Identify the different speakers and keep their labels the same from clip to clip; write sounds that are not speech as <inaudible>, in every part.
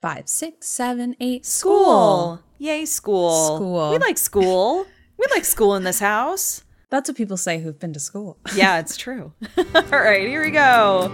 Speaker 1: Five, six, seven, eight.
Speaker 2: School. Yay, school.
Speaker 1: School.
Speaker 2: We like school. We like school in this house.
Speaker 1: That's what people say who've been to school. <laughs>
Speaker 2: Yeah, it's true. <laughs> All right, here we go.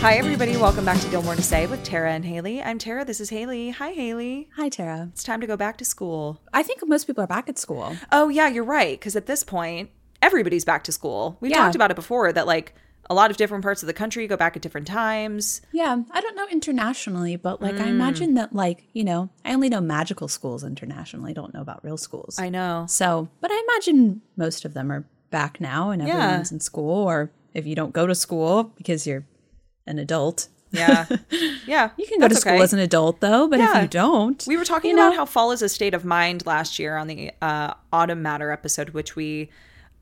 Speaker 2: Hi, everybody. Welcome back to Gilmore to Say with Tara and Haley. I'm Tara. This is Haley. Hi, Haley.
Speaker 1: Hi, Tara.
Speaker 2: It's time to go back to school.
Speaker 1: I think most people are back at school.
Speaker 2: Oh, yeah, you're right. Because at this point, everybody's back to school. We've
Speaker 1: Yeah.
Speaker 2: talked about it before that, like, a lot of different parts of the country go back at different times.
Speaker 1: Yeah, I don't know internationally, but like I imagine that like, you know, I only know magical schools internationally. I don't know about real schools.
Speaker 2: I know.
Speaker 1: so, but I imagine most of them are back now and
Speaker 2: Yeah.
Speaker 1: everyone's in school or if you don't go to school because you're an adult.
Speaker 2: Yeah. <laughs> Yeah.
Speaker 1: You can go to school
Speaker 2: okay.
Speaker 1: as an adult though, but
Speaker 2: Yeah.
Speaker 1: if you don't,
Speaker 2: We were talking about
Speaker 1: know?
Speaker 2: how fall is a state of mind last year on the uh, Autumn Matter episode, which we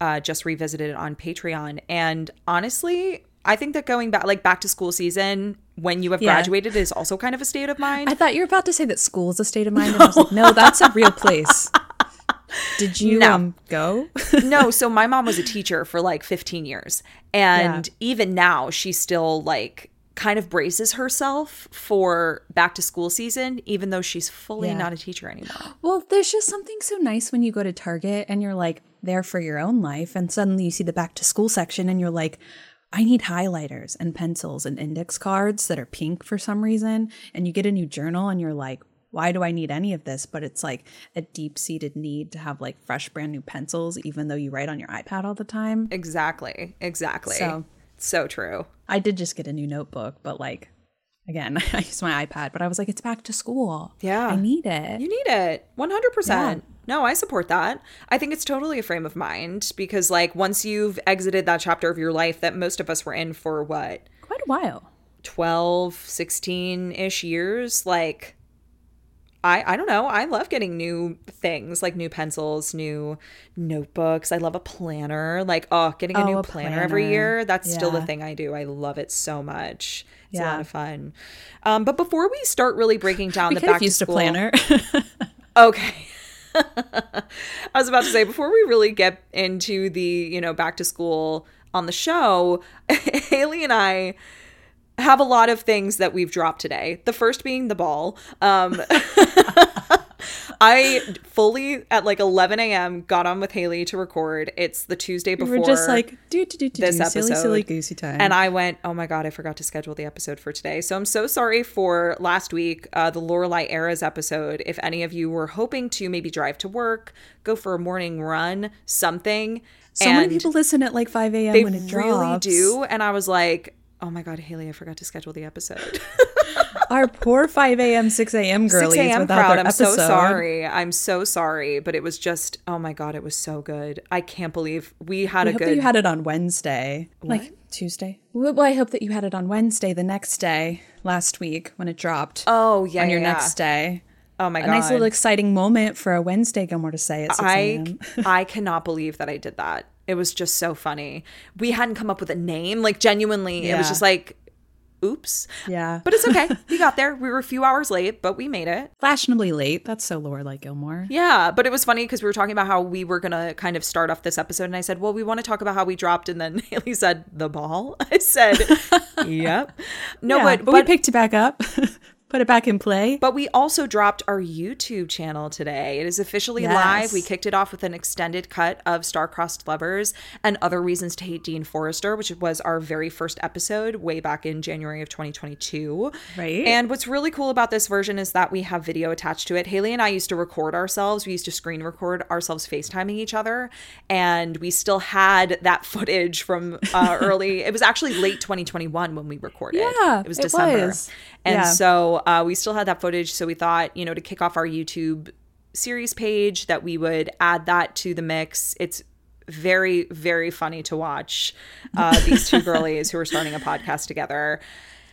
Speaker 2: uh, just revisited it on Patreon. And honestly, I think that going back, like back to school season when you have
Speaker 1: Yeah.
Speaker 2: graduated, is also kind of a state of mind.
Speaker 1: I thought you were about to say that school is a state of mind. And <laughs> I was like, no, that's a real place. Did you
Speaker 2: No.
Speaker 1: um go? <laughs>
Speaker 2: no, so my mom was a teacher for like 15 years. And even now, she still like kind of braces herself for back to school season, even though she's fully
Speaker 1: Yeah.
Speaker 2: not a teacher anymore.
Speaker 1: Well, there's just something so nice when you go to Target and you're like there for your own life, and suddenly you see the back to school section and you're like, I need highlighters and pencils and index cards that are pink for some reason. And you get a new journal and you're like, why do I need any of this? But it's like a deep seated need to have like fresh, brand new pencils, even though you write on your iPad all the time.
Speaker 2: Exactly. Exactly.
Speaker 1: So-
Speaker 2: so true.
Speaker 1: I did just get a new notebook, but like, again, <laughs> I use my iPad, but I was like, it's back to school.
Speaker 2: Yeah.
Speaker 1: I need it.
Speaker 2: You need it. 100%. No, I support that. I think it's totally a frame of mind because, like, once you've exited that chapter of your life that most of us were in for what,
Speaker 1: Quite a while.
Speaker 2: 12, 16 ish years, like, I, I don't know. I love getting new things like new pencils, new notebooks. I love a planner. Like, oh, getting a
Speaker 1: Oh,
Speaker 2: new
Speaker 1: a
Speaker 2: planner, every year. That's still the thing I do. I love it so much. It's a lot of fun. Um, but before we start really breaking down <laughs>
Speaker 1: We
Speaker 2: the back
Speaker 1: have
Speaker 2: to
Speaker 1: used a
Speaker 2: school,
Speaker 1: planner. <laughs>
Speaker 2: Okay. <laughs> I was about to say before we really get into the, you know, back to school on the show, Haley and I have a lot of things that we've dropped today. The first being the ball. Um <laughs> I fully at like 11 a.m. got on with Haley to record. It's the Tuesday before.
Speaker 1: We're just like do do do do
Speaker 2: this
Speaker 1: do silly silly
Speaker 2: episode.
Speaker 1: goosey time.
Speaker 2: And I went, oh my God, I forgot to schedule the episode for today. So I'm so sorry for last week, uh, the Lorelai Eras episode. If any of you were hoping to maybe drive to work, go for a morning run, something.
Speaker 1: so
Speaker 2: and
Speaker 1: many people listen at like five a.m.
Speaker 2: they
Speaker 1: when it
Speaker 2: really do. And I was like, oh my God, Haley, I forgot to schedule the episode. <laughs>
Speaker 1: Our poor five a.m. six a.m.
Speaker 2: 6
Speaker 1: girlies
Speaker 2: a.m.
Speaker 1: without
Speaker 2: crowd.
Speaker 1: their
Speaker 2: I'm
Speaker 1: episode.
Speaker 2: so sorry. I'm so sorry. But it was just, oh my God, it was so good. I can't believe we had a
Speaker 1: hope
Speaker 2: good.
Speaker 1: that you had it on Wednesday, like Tuesday. Well, I hope that you had it on Wednesday, the next day, last week when it dropped.
Speaker 2: oh, yeah.
Speaker 1: on your
Speaker 2: yeah,
Speaker 1: next day.
Speaker 2: Oh my
Speaker 1: A
Speaker 2: God.
Speaker 1: nice little exciting moment for a Wednesday. Gilmore to say at six
Speaker 2: I
Speaker 1: a.m.
Speaker 2: I <laughs> cannot believe that I did that. It was just so funny. We hadn't come up with a name. Like genuinely, it was just like, oops.
Speaker 1: Yeah,
Speaker 2: But it's okay. <laughs> we got there. We were a few hours late, but we made it.
Speaker 1: fashionably late. That's so Lorelai Gilmore.
Speaker 2: Yeah, but it was funny because we were talking about how we were gonna kind of start off this episode, and I said, "Well, we want to talk about how we dropped," and then <laughs> Haley said, "The ball." <laughs> I said, "Yep." No,
Speaker 1: Yeah,
Speaker 2: but
Speaker 1: but,
Speaker 2: but
Speaker 1: we picked it back up, put it back in play.
Speaker 2: But we also dropped our YouTube channel today. It is officially
Speaker 1: Yes.
Speaker 2: live. We kicked it off with an extended cut of Star-Crossed Lovers and Other Reasons to Hate Dean Forester, which was our very first episode way back in January of 2022.
Speaker 1: Right.
Speaker 2: And what's really cool about this version is that we have video attached to it. Haley and I used to record ourselves. We used to screen record ourselves FaceTiming each other. And we still had that <laughs> footage from uh, early, it was actually late 2021 when we recorded. <laughs>
Speaker 1: Yeah,
Speaker 2: It was
Speaker 1: it
Speaker 2: December.
Speaker 1: was.
Speaker 2: And
Speaker 1: Yeah.
Speaker 2: so uh, we still had that footage. So we thought, you know, to kick off our YouTube series page, that we would add that to the mix. It's very, very funny to watch uh, <laughs> these two girlies who are starting a podcast together.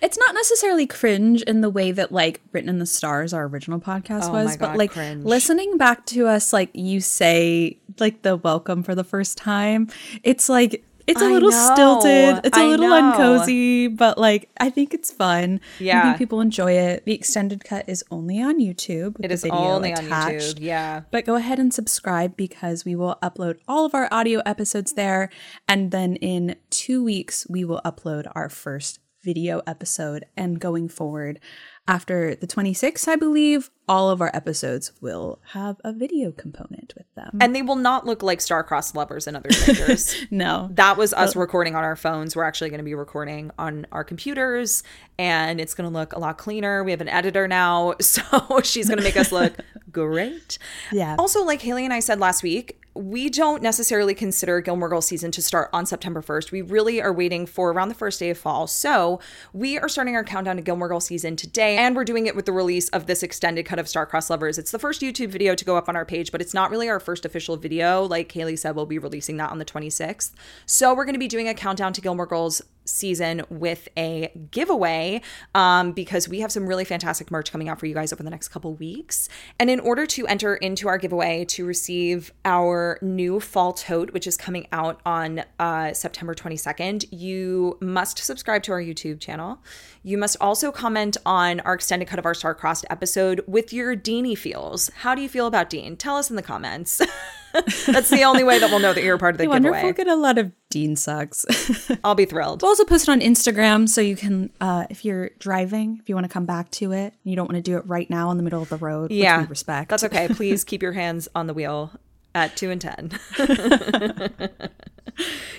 Speaker 1: it's not necessarily cringe in the way that like written in the stars our original podcast
Speaker 2: Oh
Speaker 1: was
Speaker 2: my
Speaker 1: but like
Speaker 2: cringe.
Speaker 1: listening back to us like you say like the welcome for the first time it's like It's a
Speaker 2: I
Speaker 1: little
Speaker 2: know.
Speaker 1: stilted. It's a
Speaker 2: I
Speaker 1: little
Speaker 2: know.
Speaker 1: uncozy, but like I think it's fun.
Speaker 2: Yeah, I
Speaker 1: think people enjoy it. The extended cut is only on YouTube.
Speaker 2: It
Speaker 1: video
Speaker 2: only on. YouTube. Yeah.
Speaker 1: But go ahead and subscribe because we will upload all of our audio episodes there. And then in two weeks, we will upload our first video episode. And going forward, after the 26th, I believe, all of our episodes will have a video component with them.
Speaker 2: And they will not look like star-crossed lovers and other strangers. <laughs>
Speaker 1: no.
Speaker 2: that was us recording on our phones. We're actually going to be recording on our computers and it's going to look a lot cleaner. We have an editor now, <laughs> so she's going to make us look <laughs> great.
Speaker 1: Yeah.
Speaker 2: Also, like Haley and I said last week, we don't necessarily consider Gilmore Girls season to start on September 1st. We really are waiting for around the first day of fall. So we are starting our countdown to Gilmore Girls season today, and we're doing it with the release of this extended cut of Starcross Lovers. It's the first YouTube video to go up on our page, but it's not really our first official video. Like Haley said, we'll be releasing that on the 26th. So we're going to be doing a countdown to Gilmore Girls season with a giveaway um, because we have some really fantastic merch coming out for you guys over the next couple weeks. And in order to enter into our giveaway to receive our new fall tote, which is coming out on uh, September 22nd, you must subscribe to our YouTube channel. You must also comment on our extended cut of our Starcrossed episode with your Deanie feels. How do you feel about Dean? Tell us in the comments. <laughs> That's the only way that we'll know that you're a part of the
Speaker 1: I wonder if
Speaker 2: giveaway.
Speaker 1: we'll get a lot of Dean sucks. <laughs>
Speaker 2: I'll be thrilled.
Speaker 1: We'll also post it on Instagram so you can, uh, if you're driving, if you want to come back to it, you don't want to do it right now in the middle of the road.
Speaker 2: yeah,
Speaker 1: which we respect.
Speaker 2: That's okay. <laughs> Please keep your hands on the wheel at two and ten. <laughs>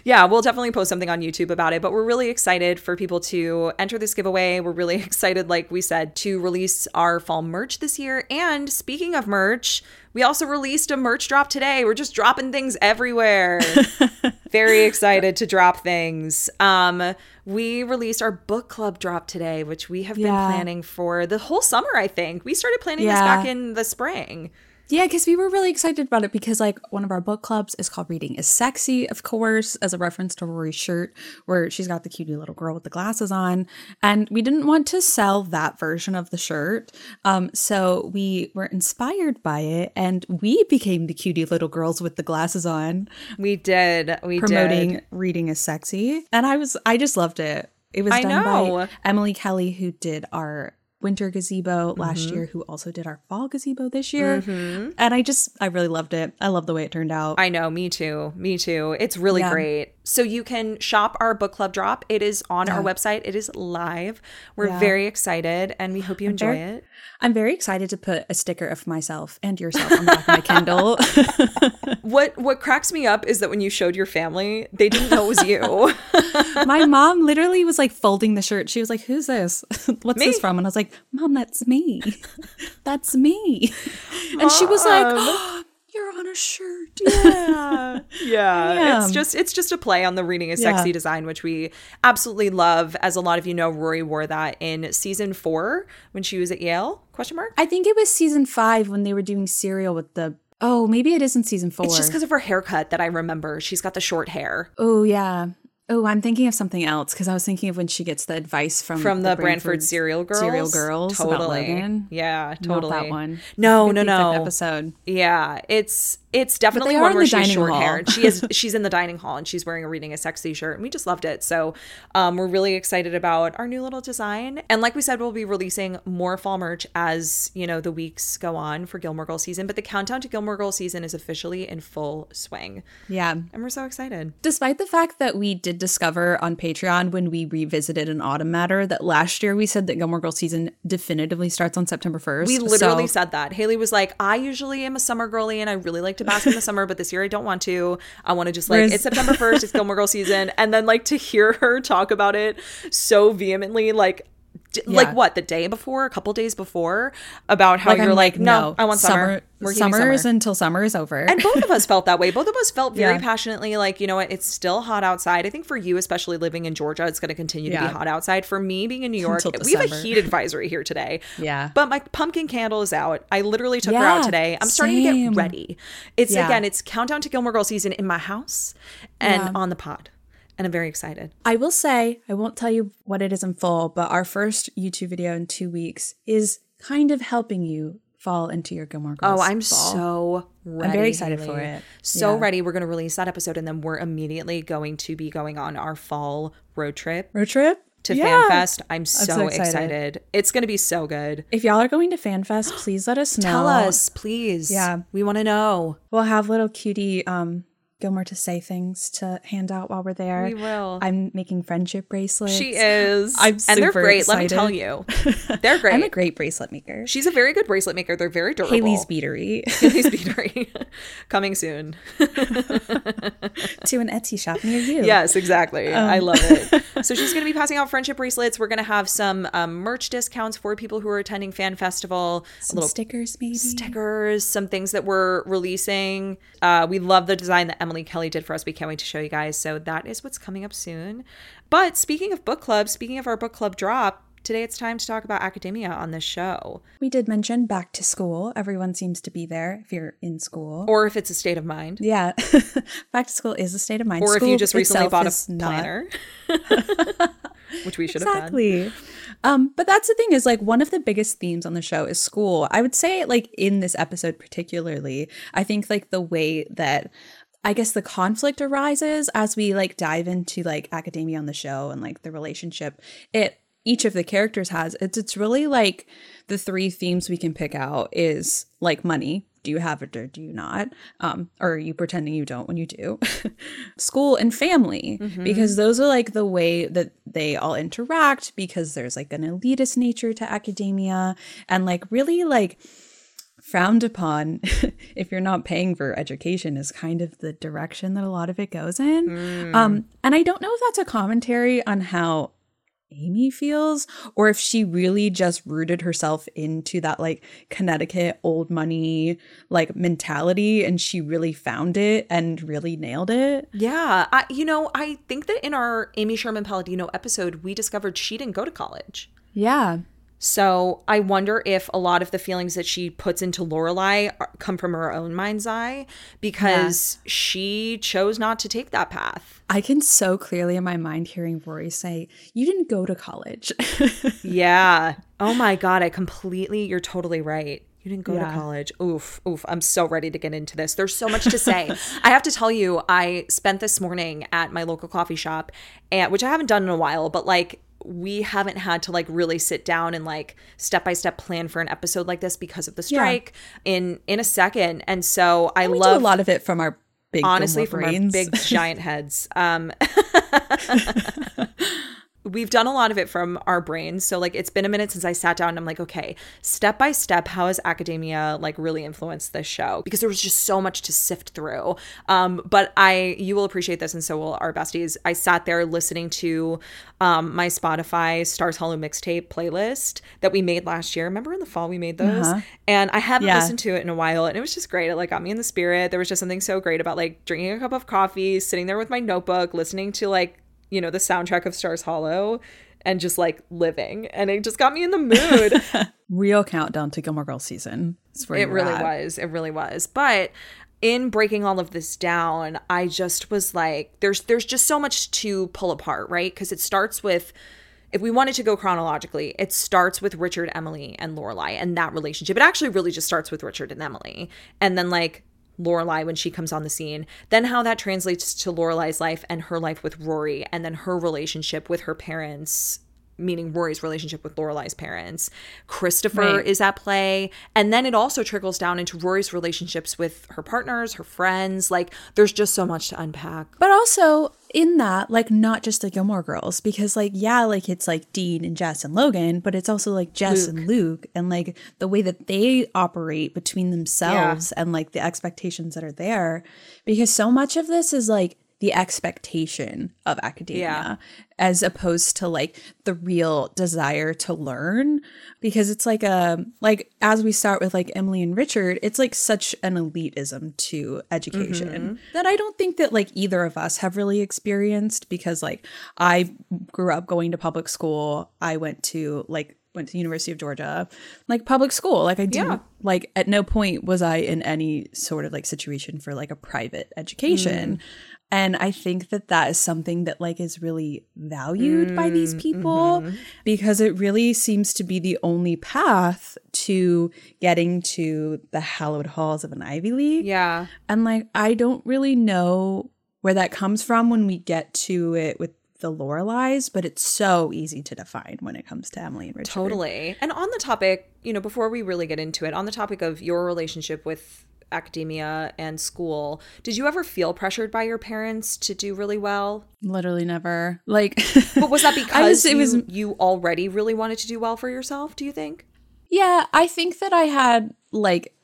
Speaker 2: yeah, we'll definitely post something on YouTube about it, but we're really excited for people to enter this giveaway. We're really <laughs> excited, like we said, to release our fall merch this year. And speaking of merch, we also released a merch drop today. We're just dropping things everywhere. <laughs> Very excited to drop things. Um, we released our book club drop today, which we have
Speaker 1: Yeah.
Speaker 2: been planning for the whole summer, I think. We started planning this back in the spring.
Speaker 1: Yeah, because we were really excited about it because like one of our book clubs is called Reading is Sexy, of course, as a reference to Rory's shirt, where she's got the cutie little girl with the glasses on. And we didn't want to sell that version of the shirt. Um, so we were inspired by it and we became the cutie little girls with the glasses on,
Speaker 2: We did. We
Speaker 1: promoting
Speaker 2: did.
Speaker 1: Reading is Sexy. And I was I just loved it. It was
Speaker 2: I
Speaker 1: done
Speaker 2: know.
Speaker 1: by Emily Kelly, who did our winter gazebo last
Speaker 2: Mm-hmm.
Speaker 1: year, who also did our fall gazebo this year. And I just, I really loved it. I love the way it turned out.
Speaker 2: I know, me too. Me too. It's really
Speaker 1: Yeah.
Speaker 2: great. So you can shop our book club drop. It is on our website. It is live. We're
Speaker 1: Yeah.
Speaker 2: very excited and we hope you enjoy
Speaker 1: very-
Speaker 2: it.
Speaker 1: I'm very excited to put a sticker of myself and yourself on the back of my Kindle. <laughs>
Speaker 2: What what cracks me up is that when you showed your family, they didn't know it was you. <laughs>
Speaker 1: my mom literally was like folding the shirt. She was like, Who's this? <laughs> What's
Speaker 2: Me.
Speaker 1: this from? And I was like, Mom, that's me. that's me. And she was like, oh, <gasps> <gasps> You're on a shirt. <laughs>
Speaker 2: yeah.
Speaker 1: Yeah.
Speaker 2: It's just it's just a play on the reading is
Speaker 1: Yeah.
Speaker 2: sexy design, which we absolutely love. As a lot of you know, Rory wore that in season four when she was at Yale. Question mark?
Speaker 1: I think it was season five when they were doing cereal with the. Oh, maybe it is in season four.
Speaker 2: It's just because of her haircut that I remember. She's got the short hair.
Speaker 1: Oh yeah. Oh, I'm thinking of something else because I was thinking of when she gets the advice from
Speaker 2: From the, Branford, cereal girls.
Speaker 1: Cereal Girls about
Speaker 2: Totally.
Speaker 1: Logan.
Speaker 2: Yeah,
Speaker 1: Not
Speaker 2: totally.
Speaker 1: that one.
Speaker 2: No, no, no.
Speaker 1: Episode.
Speaker 2: Yeah, it's it's definitely one where
Speaker 1: the
Speaker 2: she has
Speaker 1: dining
Speaker 2: short
Speaker 1: hall.
Speaker 2: hair. And she is <laughs> she's in the dining hall and she's wearing a reading a sexy shirt and we just loved it. So um, we're really excited about our new little design. And like we said, we'll be releasing more fall merch as you know the weeks go on for Gilmore Girls season. But the countdown to Gilmore Girls season is officially in full swing,
Speaker 1: Yeah.
Speaker 2: and we're so excited.
Speaker 1: Despite the fact that we did discover on Patreon when we revisited an autumn matter that last year we said that Gilmore Girls season definitively starts on September 1st.
Speaker 2: We literally
Speaker 1: So-
Speaker 2: said that. Haley was like, I usually am a summer girly and I really like to bask in the summer, but this year I don't want to. I want to just like,
Speaker 1: Whereas-
Speaker 2: it's September 1st, it's Gilmore Girl season. And then like to hear her talk about it so vehemently, like, d- like what, the day before, a couple days before, about how
Speaker 1: like,
Speaker 2: you're
Speaker 1: I'm
Speaker 2: like, no, I want summer.
Speaker 1: Summer is
Speaker 2: summer.
Speaker 1: until summer is over.
Speaker 2: And both of us felt that way. Both of us felt very
Speaker 1: Yeah.
Speaker 2: passionately like, you know what, it's still hot outside. I think for you, especially living in Georgia, it's going to continue to be hot outside. For me, being in New <laughs> York, we have a heat advisory here today.
Speaker 1: Yeah.
Speaker 2: But my pumpkin candle is out. I literally took her out today. I'm starting to get ready. It's
Speaker 1: Yeah.
Speaker 2: again, it's countdown to Gilmore Girl season in my house and
Speaker 1: Yeah.
Speaker 2: on the pod. And I'm very excited.
Speaker 1: I will say, I won't tell you what it is in full, but our first YouTube video in two weeks is kind of helping you fall into your Gilmore Girls.
Speaker 2: Oh, I'm
Speaker 1: fall.
Speaker 2: so ready.
Speaker 1: I'm very excited for it.
Speaker 2: So
Speaker 1: Yeah.
Speaker 2: ready. We're going to release that episode and then we're immediately going to be going on our fall road trip
Speaker 1: road trip
Speaker 2: to
Speaker 1: Yeah.
Speaker 2: FanFest. I'm so,
Speaker 1: so
Speaker 2: excited.
Speaker 1: excited.
Speaker 2: It's going to be so good.
Speaker 1: If y'all are going to FanFest, please let us <gasps> know.
Speaker 2: Tell us, please.
Speaker 1: Yeah.
Speaker 2: We want to know.
Speaker 1: We'll have little cutie um Gilmore to say things to hand out while we're there.
Speaker 2: We will.
Speaker 1: I'm making friendship bracelets.
Speaker 2: She is.
Speaker 1: I'm super excited.
Speaker 2: and they're
Speaker 1: super
Speaker 2: great. Let me tell you. <laughs> They're great.
Speaker 1: I'm a great bracelet maker.
Speaker 2: She's a very good bracelet maker. They're very durable.
Speaker 1: Haley's Beatery
Speaker 2: Haley's <laughs> Beatery. <laughs> Coming soon.
Speaker 1: to an Etsy shop near you.
Speaker 2: Yes, exactly.
Speaker 1: Um.
Speaker 2: I love it. So she's going to be passing out friendship bracelets. We're going to have some um, merch discounts for people who are attending Fan Festival.
Speaker 1: Some
Speaker 2: little
Speaker 1: stickers maybe.
Speaker 2: stickers, some things that we're releasing. Uh, we love the design that Emily Kelly did for us. We can't wait to show you guys. So that is what's coming up soon. But speaking of book club, speaking of our book club drop, today it's time to talk about academia on this show,
Speaker 1: we did mention back to school. Everyone seems to be there if you're in school.
Speaker 2: or if it's a state of mind,
Speaker 1: yeah. <laughs> back to school is a state of mind.
Speaker 2: or if you just recently bought a planner, <laughs> <laughs> which we should have done.
Speaker 1: Exactly. Um, but that's the thing is like one of the biggest themes on the show is school. I would say like in this episode particularly, I think like the way that I guess the conflict arises as we like dive into like academia on the show and like the relationship it each of the characters has. It's it's really like the three themes we can pick out is like money. Do you have it or do you not? Um or are you pretending you don't when you do? <laughs> School and family. Because those are like the way that they all interact because there's like an elitist nature to academia and like really like frowned upon <laughs> if you're not paying for education is kind of the direction that a lot of it goes in. Um, and I don't know if that's a commentary on how Amy feels or if she really just rooted herself into that like Connecticut old money like mentality and she really found it and really nailed it.
Speaker 2: Yeah, I, you know, I think that in our Amy Sherman Palladino episode, we discovered she didn't go to college.
Speaker 1: Yeah.
Speaker 2: So I wonder if a lot of the feelings that she puts into Lorelai come from her own mind's eye because she chose not to take that path.
Speaker 1: I can so clearly in my mind hearing Rory say, You didn't go to college. <laughs>
Speaker 2: Yeah. Oh my God. I completely, you're totally right. You didn't go
Speaker 1: Yeah.
Speaker 2: to college. Oof, oof. I'm so ready to get into this. There's so much to say. <laughs> I have to tell you, I spent this morning at my local coffee shop, and which I haven't done in a while, but like we haven't had to like really sit down and like step by step plan for an episode like this because of the strike in in a second. And so I love
Speaker 1: a lot of it from our big
Speaker 2: honestly from our big giant heads. Um <laughs> <laughs> we've done a lot of it from our brains. So like it's been a minute since i sat down and i'm like okay step by step how has academia like really influenced this show? Because there was just so much to sift through. Um but i you will appreciate this and so will our besties. I sat there listening to um my spotify stars hollow mixtape playlist that we made last year. Remember in the fall we made those? And i haven't
Speaker 1: Yeah.
Speaker 2: listened to it in a while and it was just great. It like got me in the spirit. There was just something so great about like drinking a cup of coffee sitting there with my notebook listening to like you know the soundtrack of stars hollow and just like living and it just got me in the mood <laughs>
Speaker 1: Real countdown to Gilmore Girls season. Where
Speaker 2: it really
Speaker 1: at.
Speaker 2: was it really was but in breaking all of this down i just was like there's there's just so much to pull apart right because it starts with if we wanted to go chronologically, it starts with Richard, Emily, and Lorelai and that relationship. It actually really just starts with Richard and Emily. And then like Lorelai when she comes on the scene, then how that translates to Lorelai's life and her life with Rory, and then her relationship with her parents, meaning Rory's relationship with Lorelai's parents. Christopher
Speaker 1: Right.
Speaker 2: is at play, and then it also trickles down into Rory's relationships with her partners, her friends. Like there's just so much to unpack.
Speaker 1: But also in that, like not just the Gilmore Girls, because like yeah, like it's like Dean and Jess and Logan, but it's also like Jess and Luke and like the way that they operate between themselves and like the expectations that are there. Because so much of this is like the expectation of academia
Speaker 2: Yeah.
Speaker 1: as opposed to like the real desire to learn because it's like a like as we start with like Emily and Richard it's like such an elitism to education mm-hmm. that I don't think that like either of us have really experienced because like I grew up going to public school I went to like went to University of Georgia, like public school. Like I didn't
Speaker 2: Yeah.
Speaker 1: like at no point was I in any sort of like situation for like a private education. Mm. And I think that that is something that like is really valued by these mm, people mm-hmm. because it really seems to be the only path to getting to the hallowed halls of an Ivy League.
Speaker 2: Yeah.
Speaker 1: And like, I don't really know where that comes from when we get to it with the Lorelais, but it's so easy to define when it comes to Emily and Richard.
Speaker 2: Totally. And on the topic, you know, before we really get into it, on the topic of your relationship with academia and school, did you ever feel pressured by your parents to do really well?
Speaker 1: Literally never. Like, <laughs>
Speaker 2: But was that
Speaker 1: I
Speaker 2: because
Speaker 1: just- it
Speaker 2: you,
Speaker 1: was-
Speaker 2: you already really wanted to do well for yourself, do you think?
Speaker 1: yeah, I think that I had like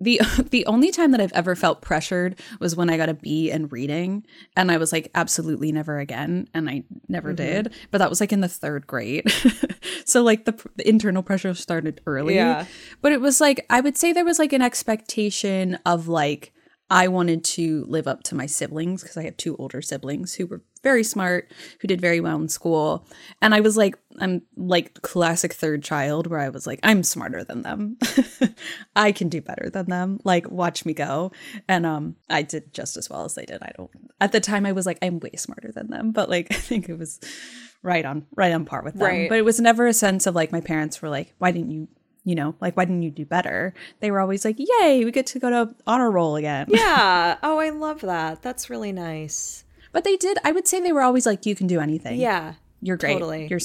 Speaker 1: the <laughs> the only time that I've ever felt pressured was when I got a B in reading, and I was like, absolutely never again, and I never mm-hmm. did. But that was like in the third grade, <laughs> so like the, the internal pressure started early.
Speaker 2: Yeah.
Speaker 1: But it was like I would say there was like an expectation of like I wanted to live up to my siblings because I have two older siblings who were very smart, who did very well in school. And I was like, I'm like classic third child where I was like, I'm smarter than them. <laughs> I can do better than them. Like, watch me go. And um, I did just as well as they did. I don't at the time I was like, I'm way smarter than them. But like <laughs> I think it was right on right on par with them.
Speaker 2: Right.
Speaker 1: But it was never a sense of like my parents were like, why didn't you you know, like why didn't you do better? They were always like, "Yay, we get to go to honor roll again." <laughs>
Speaker 2: Yeah. oh, I love that. That's really nice.
Speaker 1: But they did. I would say they were always like, "You can do anything.
Speaker 2: Yeah.
Speaker 1: you're great.
Speaker 2: totally.
Speaker 1: You're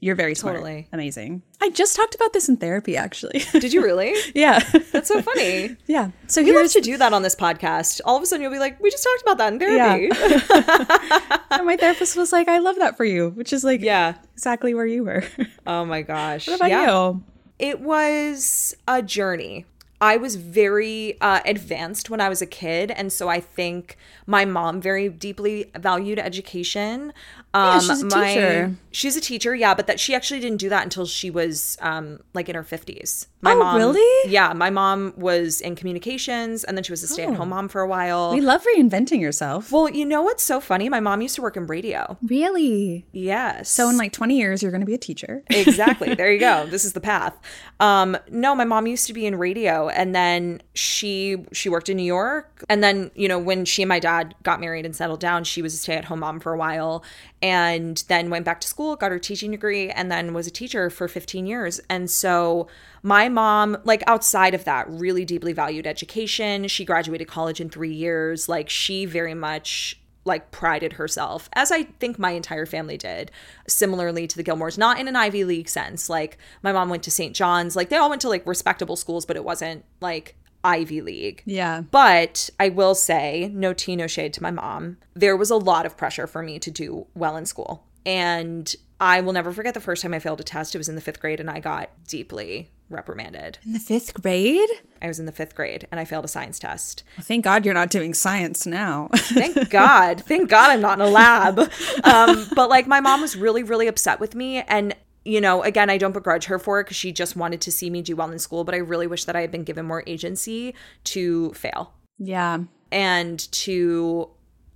Speaker 1: you're very smart.
Speaker 2: Totally.
Speaker 1: amazing." I just talked about this in therapy, actually. <laughs>
Speaker 2: Did you really?
Speaker 1: yeah,
Speaker 2: That's so funny. <laughs>
Speaker 1: yeah. So
Speaker 2: We love to do that on this podcast. All of a sudden, you'll be like, "We just talked about that in therapy."
Speaker 1: and my therapist was like, "I love that for you," which is like
Speaker 2: Yeah.
Speaker 1: exactly where you were.
Speaker 2: Oh my gosh.
Speaker 1: what about
Speaker 2: yeah.
Speaker 1: you?
Speaker 2: It was a journey. I was very uh, advanced when I was a kid, and so I think my mom very deeply valued education. Um,
Speaker 1: she's a
Speaker 2: my-
Speaker 1: teacher.
Speaker 2: She's a teacher, yeah, but that she actually didn't do that until she was um, like in her fifties. My
Speaker 1: Oh,
Speaker 2: mom,
Speaker 1: really?
Speaker 2: Yeah, my mom was in communications, and then she was a stay-at-home mom for a while.
Speaker 1: We love reinventing yourself.
Speaker 2: well, you know what's so funny? My mom used to work in radio.
Speaker 1: Really?
Speaker 2: Yes.
Speaker 1: So in like 20 years, you're going to be a teacher.
Speaker 2: exactly there you go <laughs> this is the path um no my mom used to be in radio and then she she worked in new york. And then you know when she and my dad got married and settled down she was a stay-at-home mom for a while and then went back to school got her teaching degree and then was a teacher for 15 years. And so my mom like outside of that really deeply valued education she graduated college in three years. Like she very much like prided herself, as I think my entire family did, similarly to the Gilmores, not in an Ivy League sense. Like my mom went to St. John's, like they all went to like respectable schools, but it wasn't like Ivy League.
Speaker 1: Yeah.
Speaker 2: But I will say, no tea, no shade to my mom. There was a lot of pressure for me to do well in school. And I will never forget the first time I failed a test. It was in the fifth grade and I got deeply reprimanded.
Speaker 1: In the fifth grade?
Speaker 2: I was in the fifth grade and I failed a science test.
Speaker 1: Well, thank God you're not doing science now.
Speaker 2: Thank <laughs> God. Thank God I'm not in a lab. Um, but like my mom was really, really upset with me. And, you know, again, I don't begrudge her for it because she just wanted to see me do well in school. But I really wish that I had been given more agency to fail
Speaker 1: yeah.
Speaker 2: and to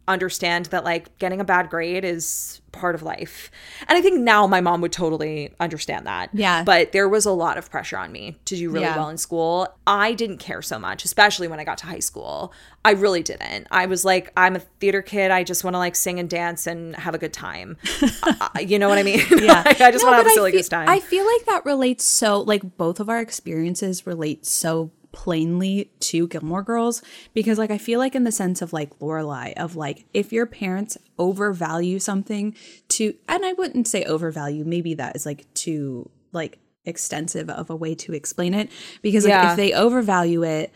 Speaker 2: understand that like getting a bad grade is part of life. And I think now my mom would totally understand that.
Speaker 1: Yeah.
Speaker 2: But there was a lot of pressure on me to do really
Speaker 1: Yeah.
Speaker 2: well in school. I didn't care so much, especially when I got to high school. I really didn't. I was like, I'm a theater kid. I just want to like sing and dance and have a good time. <laughs> Uh, you know what I mean?
Speaker 1: Yeah. <laughs>
Speaker 2: I just
Speaker 1: No,
Speaker 2: want to have a
Speaker 1: I
Speaker 2: silly goose time.
Speaker 1: I feel like that relates so like both of our experiences relate so plainly to Gilmore Girls because like I feel like in the sense of like Lorelai of like if your parents overvalue something to and I wouldn't say overvalue maybe that is like too like extensive of a way to explain it because like
Speaker 2: Yeah.
Speaker 1: if they overvalue it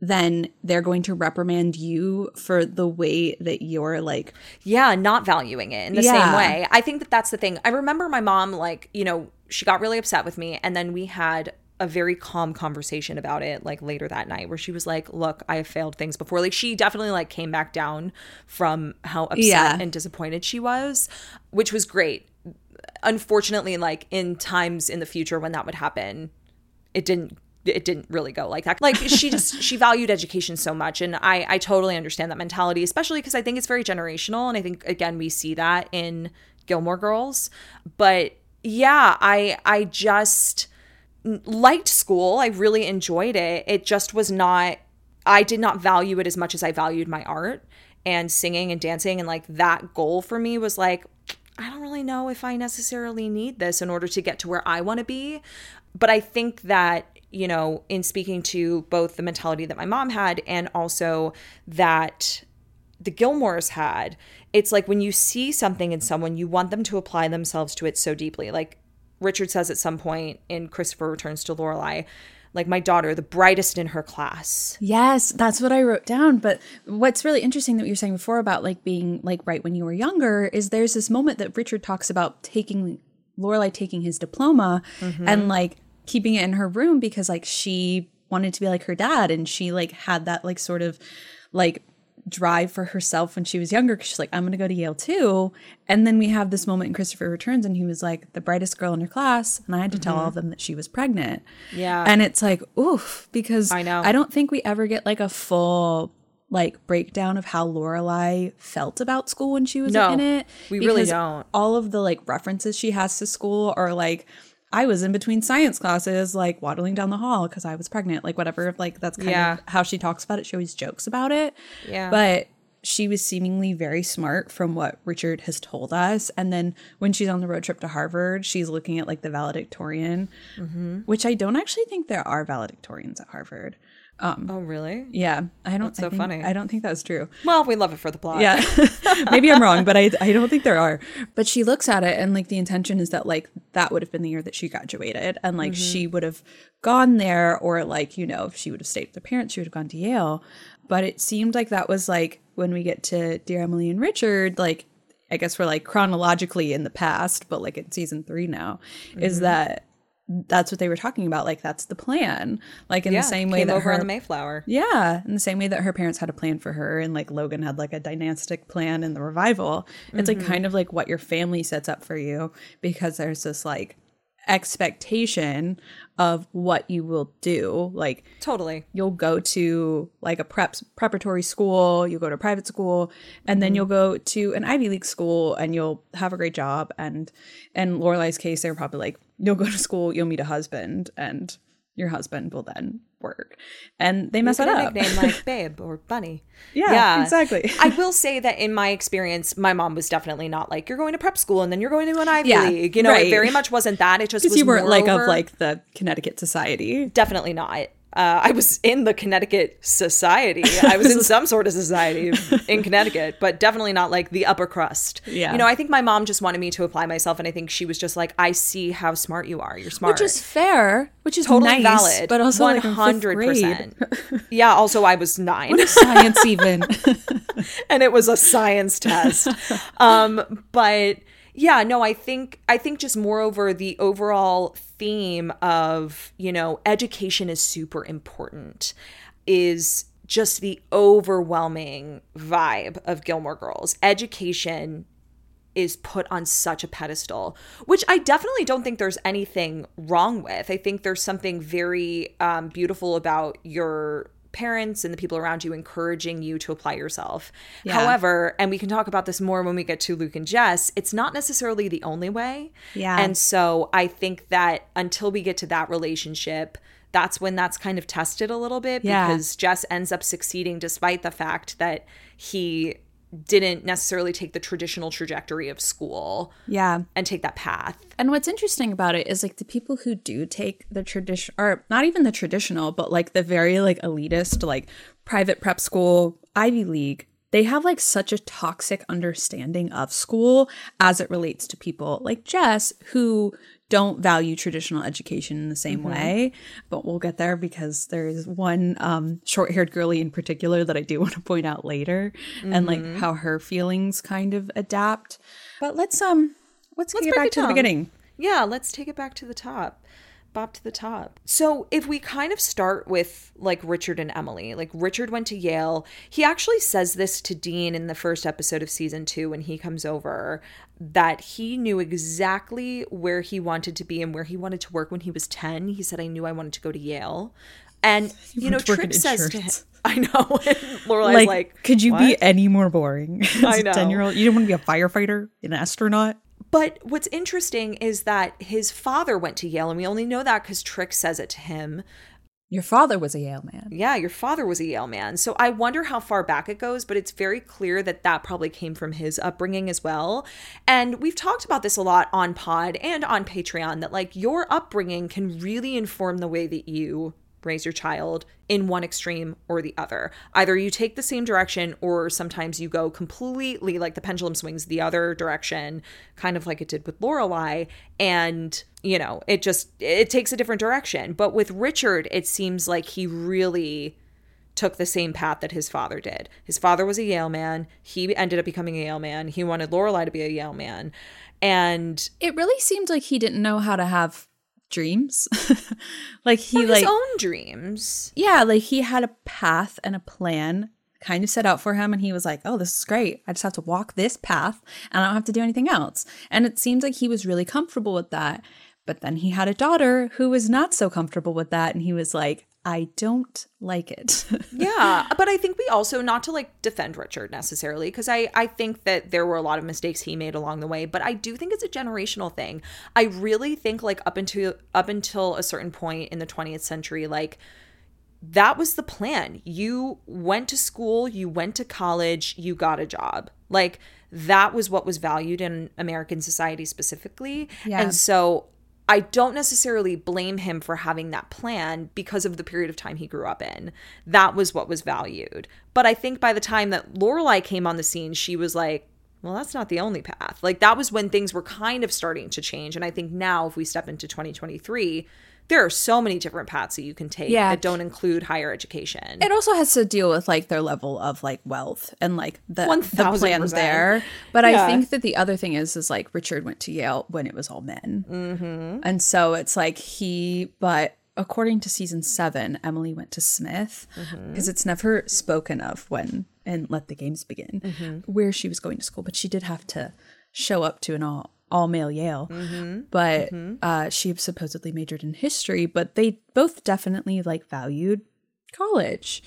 Speaker 1: then they're going to reprimand you for the way that you're like
Speaker 2: yeah, not valuing it in the
Speaker 1: Yeah.
Speaker 2: same way. I think that that's the thing. I remember my mom, like, you know, she got really upset with me. And then we had a very calm conversation about it, like later that night, where she was like, Look, I have failed things before. Like, she definitely like came back down from how upset
Speaker 1: Yeah.
Speaker 2: and disappointed she was, which was great. Unfortunately, like in times in the future when that would happen, it didn't it didn't really go like that like she just <laughs> she valued education so much and i i totally understand that mentality especially because i think it's very generational and i think again we see that in gilmore girls but yeah, I I just liked school. I really enjoyed it. It just was not I did not value it as much as I valued my art and singing and dancing and like that goal for me was like I don't really know if I necessarily need this in order to get to where I want to be. But I think that, you know, in speaking to both the mentality that my mom had and also that the Gilmores had, it's like when you see something in someone, you want them to apply themselves to it so deeply. Like Richard says at some point in Christopher Returns to Lorelai, like my daughter, the brightest in her class.
Speaker 1: Yes, that's what I wrote down. But what's really interesting that you were saying before about like being like bright when you were younger is there's this moment that Richard talks about taking Lorelai taking his diploma mm-hmm. and like keeping it in her room because like she wanted to be like her dad and she like had that like sort of like drive for herself when she was younger because she's like, I'm going to go to Yale too. And then we have this moment in Christopher Returns, and he was like the brightest girl in her class. And I had to mm-hmm. tell all of them that she was pregnant.
Speaker 2: Yeah.
Speaker 1: And it's like, oof, because
Speaker 2: I know.
Speaker 1: I don't think we ever get like a full like breakdown of how Lorelai felt about school when she was
Speaker 2: no,
Speaker 1: in it.
Speaker 2: We really don't.
Speaker 1: All of the like references she has to school are like I was in between science classes, like waddling down the hall because I was pregnant, like whatever. Like that's kind yeah. of how she talks about it. She always jokes about it.
Speaker 2: Yeah.
Speaker 1: But she was seemingly very smart from what Richard has told us. And then when she's on the road trip to Harvard, she's looking at like the valedictorian, mm-hmm. which I don't actually think there are valedictorians at Harvard.
Speaker 2: Um, oh, really?
Speaker 1: Yeah, I don't.
Speaker 2: That's so
Speaker 1: I think,
Speaker 2: funny.
Speaker 1: I don't think that's true.
Speaker 2: Well, we love it for the plot.
Speaker 1: Yeah, <laughs> <laughs> maybe I'm wrong, but I I don't think there are. But she looks at it, and like the intention is that like that would have been the year that she graduated, and like mm-hmm. she would have gone there, or like you know, if she would have stayed with her parents, she would have gone to Yale. But it seemed like that was like when we get to Dear Emily and Richard, like I guess we're like chronologically in the past, but like in season three now, mm-hmm. is that that's what they were talking about. Like that's the plan. Like in
Speaker 2: yeah,
Speaker 1: the same way that
Speaker 2: over
Speaker 1: her
Speaker 2: on the Mayflower.
Speaker 1: Yeah, in the same way that her parents had a plan for her, and like Logan had like a dynastic plan in the revival. It's mm-hmm. like kind of like what your family sets up for you because there's this like expectation of what you will do. Like
Speaker 2: totally.
Speaker 1: you'll go to like a prep preparatory school you'll go to private school and mm-hmm. then you'll go to an ivy league school and you'll have a great job. And in lorelai's case they're probably like you'll go to school you'll meet a husband and your husband will then work. And they mess
Speaker 2: it
Speaker 1: up.
Speaker 2: nickname like <laughs> Babe or Bunny.
Speaker 1: Yeah, yeah, exactly.
Speaker 2: I will say that in my experience, my mom was definitely not like you're going to prep school and then you're going to an Ivy yeah, League. You know, right. it very much wasn't that. It just was
Speaker 1: you weren't like of like the Connecticut Society.
Speaker 2: Definitely not. Uh, I was in the Connecticut Society. I was in <laughs> some sort of society in Connecticut, but definitely not like the upper crust.
Speaker 1: Yeah.
Speaker 2: You know, I think my mom just wanted me to apply myself, and I think she was just like, "I see how smart you are. You're smart."
Speaker 1: Which is fair. Which is
Speaker 2: totally
Speaker 1: nice,
Speaker 2: valid,
Speaker 1: but also
Speaker 2: one hundred percent. Yeah. Also, I was nine.
Speaker 1: What is science even? <laughs>
Speaker 2: and it was a science test. <laughs> Um, but yeah, no, I think I think just moreover the overall theme of, you know, education is super important is just the overwhelming vibe of Gilmore Girls. Education is put on such a pedestal, which I definitely don't think there's anything wrong with. I think there's something very um, beautiful about your parents and the people around you encouraging you to apply yourself. Yeah. However, and we can talk about this more when we get to Luke and Jess, it's not necessarily the only way.
Speaker 1: Yeah.
Speaker 2: And so I think that until we get to that relationship, that's when that's kind of tested a little bit
Speaker 1: yeah.
Speaker 2: because Jess ends up succeeding despite the fact that he didn't necessarily take the traditional trajectory of school.
Speaker 1: Yeah.
Speaker 2: And take that path.
Speaker 1: And what's interesting about it is like the people who do take the tradition or not even the traditional, but like the very like elitist, like private prep school, Ivy League, they have like such a toxic understanding of school as it relates to people like Jess, who don't value traditional education in the same mm-hmm. way. But we'll get there because there's one um, short haired girly in particular that I do <laughs> want to point out later mm-hmm. and like mm-hmm. how her feelings kind of adapt. But let's um let's, let's get back to the beginning.
Speaker 2: Yeah, let's take it back to the top bop to the top. So if we kind of start with like Richard and Emily, like Richard went to Yale. He actually says this to Dean in the first episode of season two when he comes over that he knew exactly where he wanted to be and where he wanted to work when he was 10. He said, I knew I wanted to go to Yale. And, <laughs> you, you know, Trip says to him, <laughs> I know. <laughs> Lorelai's like, like,
Speaker 1: could you
Speaker 2: what?
Speaker 1: be any more boring?
Speaker 2: I know. 10
Speaker 1: year old, you don't want to be a firefighter, an astronaut?
Speaker 2: But what's interesting is that his father went to Yale, and we only know that because Trix says it to him.
Speaker 1: Your father was a Yale man.
Speaker 2: Yeah, your father was a Yale man. So I wonder how far back it goes, but it's very clear that that probably came from his upbringing as well. And we've talked about this a lot on Pod and on Patreon that like your upbringing can really inform the way that you raise your child in one extreme or the other. Either you take the same direction or sometimes you go completely like the pendulum swings the other direction, kind of like it did with Lorelai and you know, it just it takes a different direction. But with Richard, it seems like he really took the same path that his father did. His father was a Yale man. He ended up becoming a Yale man. He wanted Lorelai to be a Yale man. And
Speaker 1: It really seemed like he didn't know how to have dreams. <laughs> like he like
Speaker 2: his
Speaker 1: like
Speaker 2: own dreams.
Speaker 1: yeah, like he had a path and a plan kind of set out for him and he was like, "Oh, this is great. I just have to walk this path and I don't have to do anything else." And it seems like he was really comfortable with that. But then he had a daughter who was not so comfortable with that and he was like, "I don't like it." <laughs>
Speaker 2: yeah but i think we also not to like defend richard necessarily because i i think that there were a lot of mistakes he made along the way but i do think it's a generational thing i really think like up until up until a certain point in the 20th century like that was the plan you went to school you went to college you got a job like that was what was valued in american society specifically
Speaker 1: Yeah.
Speaker 2: and so I don't necessarily blame him for having that plan because of the period of time he grew up in. That was what was valued. But I think by the time that Lorelai came on the scene, she was like, well, that's not the only path. Like that was when things were kind of starting to change. And I think now, if we step into 2023, there are so many different paths that you can take
Speaker 1: Yeah.
Speaker 2: that don't include higher education.
Speaker 1: It also has to deal with like their level of like wealth and like the, the
Speaker 2: 1000%.
Speaker 1: plans there. But
Speaker 2: Yeah.
Speaker 1: I think that the other thing is, is like Richard went to Yale when it was all men. Mm-hmm. And so it's like he, but according to season seven, Emily went to Smith because it's never spoken of when and let the games begin where she was going to school. But she did have to show up to an all all male Yale. But uh, she supposedly majored in history, but they both definitely like valued college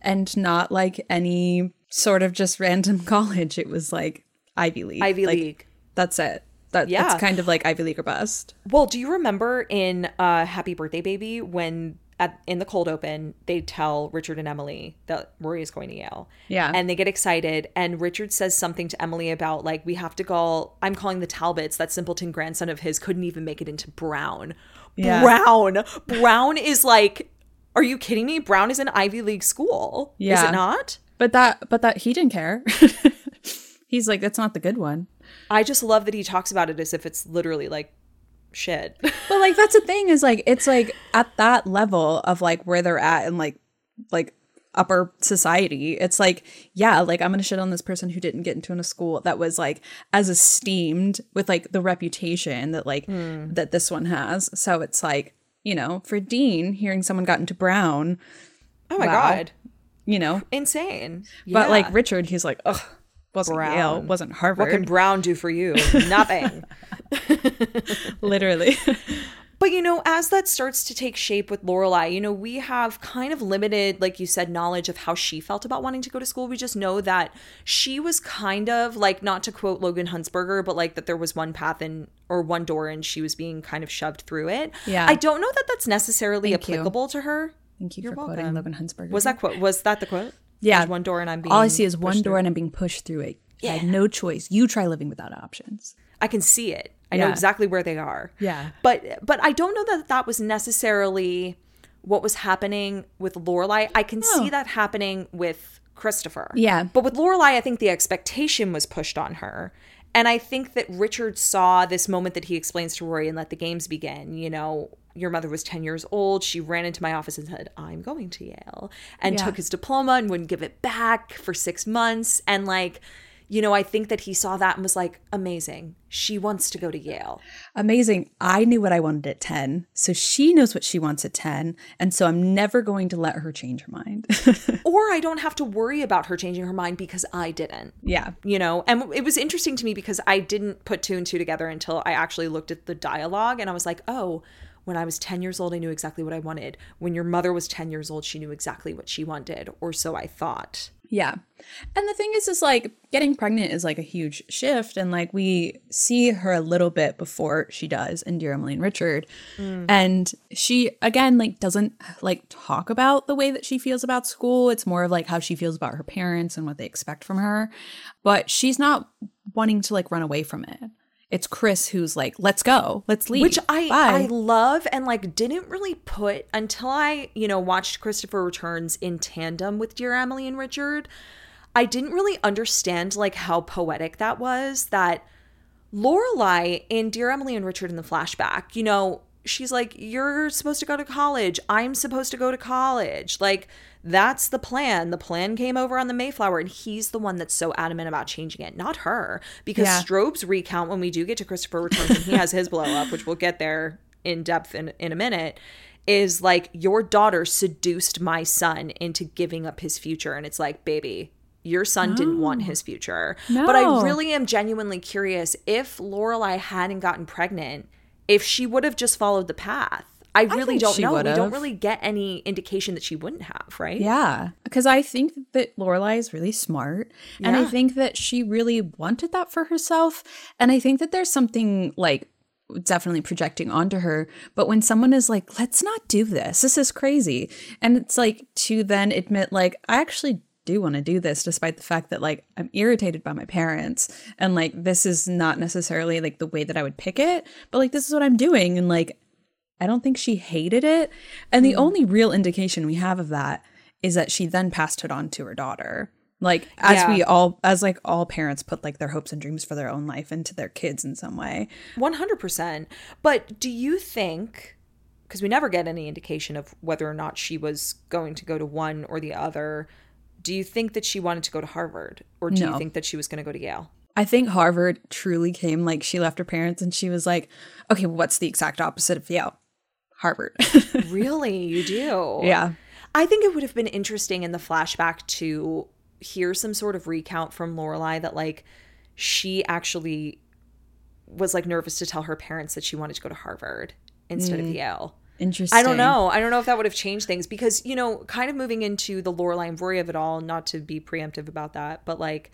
Speaker 1: and not like any sort of just random <laughs> college. It was like Ivy League.
Speaker 2: Ivy
Speaker 1: Like,
Speaker 2: League.
Speaker 1: That's it. That,
Speaker 2: Yeah.
Speaker 1: That's kind of like Ivy League or bust.
Speaker 2: Well, do you remember in uh, Happy Birthday Baby when at in the cold open they tell Richard and Emily that Rory is going to Yale?
Speaker 1: Yeah.
Speaker 2: and they get excited, and Richard says something to Emily about like we have to go. I'm calling the Talbots. That simpleton grandson of his couldn't even make it into Brown.
Speaker 1: Yeah.
Speaker 2: Brown. Brown is like. Are you kidding me? Brown is an Ivy League school.
Speaker 1: Yeah.
Speaker 2: Is it not?
Speaker 1: But that, but that he didn't care. <laughs> He's like, that's not the good one.
Speaker 2: I just love that he talks about it as if it's literally like shit.
Speaker 1: But like that's the thing is like it's like at that level of like where they're at in like like upper society. It's like yeah, like I'm gonna shit on this person who didn't get into a school that was like as esteemed with like the reputation that like hmm. that this one has. So it's like you know for Dean hearing someone got into Brown,
Speaker 2: oh my
Speaker 1: Wow.
Speaker 2: god.
Speaker 1: you know,
Speaker 2: Insane.
Speaker 1: but like Richard, he's like ugh. Wasn't
Speaker 2: Brown.
Speaker 1: Yale, wasn't Harvard.
Speaker 2: What can Brown do for you? <laughs> Nothing.
Speaker 1: Literally. <laughs>
Speaker 2: but you know, as that starts to take shape with Lorelai, you know, we have kind of limited, like you said, knowledge of how she felt about wanting to go to school. We just know that she was kind of like, not to quote Logan Huntzberger, but like that there was one path in or one door and she was being kind of shoved through it.
Speaker 1: Yeah.
Speaker 2: I don't know that that's necessarily
Speaker 1: Thank you.
Speaker 2: applicable to her.
Speaker 1: Thank you
Speaker 2: You're
Speaker 1: for quoting. Logan Huntzberger.
Speaker 2: Was that quote? Was that the quote?
Speaker 1: Yeah.
Speaker 2: There's one door and I'm being.
Speaker 1: All I see is one door
Speaker 2: through.
Speaker 1: and I'm being pushed through it. I
Speaker 2: Yeah.
Speaker 1: no choice. You try living without options.
Speaker 2: I can see it. I know exactly where they are.
Speaker 1: Yeah.
Speaker 2: But but I don't know that that was necessarily what was happening with Lorelai. I can see that happening with Christopher.
Speaker 1: Yeah.
Speaker 2: But with Lorelai, I think the expectation was pushed on her. And I think that Richard saw this moment that he explains to Rory and let the games begin. You know, your mother was 10 years old. She ran into my office and said, I'm going to Yale, and
Speaker 1: Yeah.
Speaker 2: took his diploma and wouldn't give it back for six months. And like, you know, I think that he saw that and was like, amazing. She wants to go to Yale.
Speaker 1: Amazing. I knew what I wanted at 10. So she knows what she wants at 10. And so I'm never going to let her change her mind. <laughs>
Speaker 2: Or I don't have to worry about her changing her mind because I didn't.
Speaker 1: yeah.
Speaker 2: you know and it was interesting to me because i didn't put two and two together until i actually looked at the dialogue and i was like oh when i was 10 years old i knew exactly what i wanted when your mother was 10 years old she knew exactly what she wanted or so i thought
Speaker 1: Yeah. And the thing is, is like getting pregnant is like a huge shift. And like we see her a little bit before she does in Dear Emily and Richard. Mm. And she, again, like doesn't like talk about the way that she feels about school. It's more of like how she feels about her parents and what they expect from her. But she's not wanting to like run away from it it's Chris who's like, "Let's go, let's leave."
Speaker 2: Which I Bye. I love and like didn't really put until I you know watched Christopher Returns in tandem with Dear Emily and Richard. I didn't really understand like how poetic that was. That Lorelai in Dear Emily and Richard in the flashback, you know, she's like, "You're supposed to go to college. I'm supposed to go to college." Like that's the plan. The plan came over on the Mayflower, and he's the one that's so adamant about changing it, not her. Because yeah. Straub's recount, when we do get to Christopher Returns and he has his blow up, which we'll get there in depth in, in a minute, is like, Your daughter seduced my son into giving up his future. And it's like, baby, your son no. didn't want his future. No. But I really am genuinely curious if Lorelai hadn't gotten pregnant, if she would have just followed the path I really I don't know. Would've. We don't really get any indication that she wouldn't have, right?
Speaker 1: Yeah, because I think that Lorelai is really smart, and yeah. I think that she really wanted that for herself, and I think that there's something like definitely projecting onto her. But when someone is like, "Let's not do this. This is crazy," and it's like to then admit, like, I actually do want to do this despite the fact that like I'm irritated by my parents and like this is not necessarily like the way that I would pick it but like this is what I'm doing and like I don't think she hated it. And the mm. only real indication we have of that is that she then passed it on to her daughter. Like as yeah. we all as like all parents put like their hopes and dreams for their own life into their kids in some way.
Speaker 2: 100%. But do you think because we never get any indication of whether or not she was going to go to one or the other, do you think that she wanted to go to Harvard or do no. you think that she was going to go to Yale?
Speaker 1: I think Harvard truly came like she left her parents and she was like, okay, what's the exact opposite of Yale? Harvard. <laughs>
Speaker 2: really? You do?
Speaker 1: Yeah.
Speaker 2: I think it would have been interesting in the flashback to hear some sort of recount from Lorelai that like she actually was like nervous to tell her parents that she wanted to go to Harvard instead mm. of Yale.
Speaker 1: Interesting.
Speaker 2: I don't know. I don't know if that would have changed things because, you know, kind of moving into the Lorelai and Rory of it all, not to be preemptive about that, but like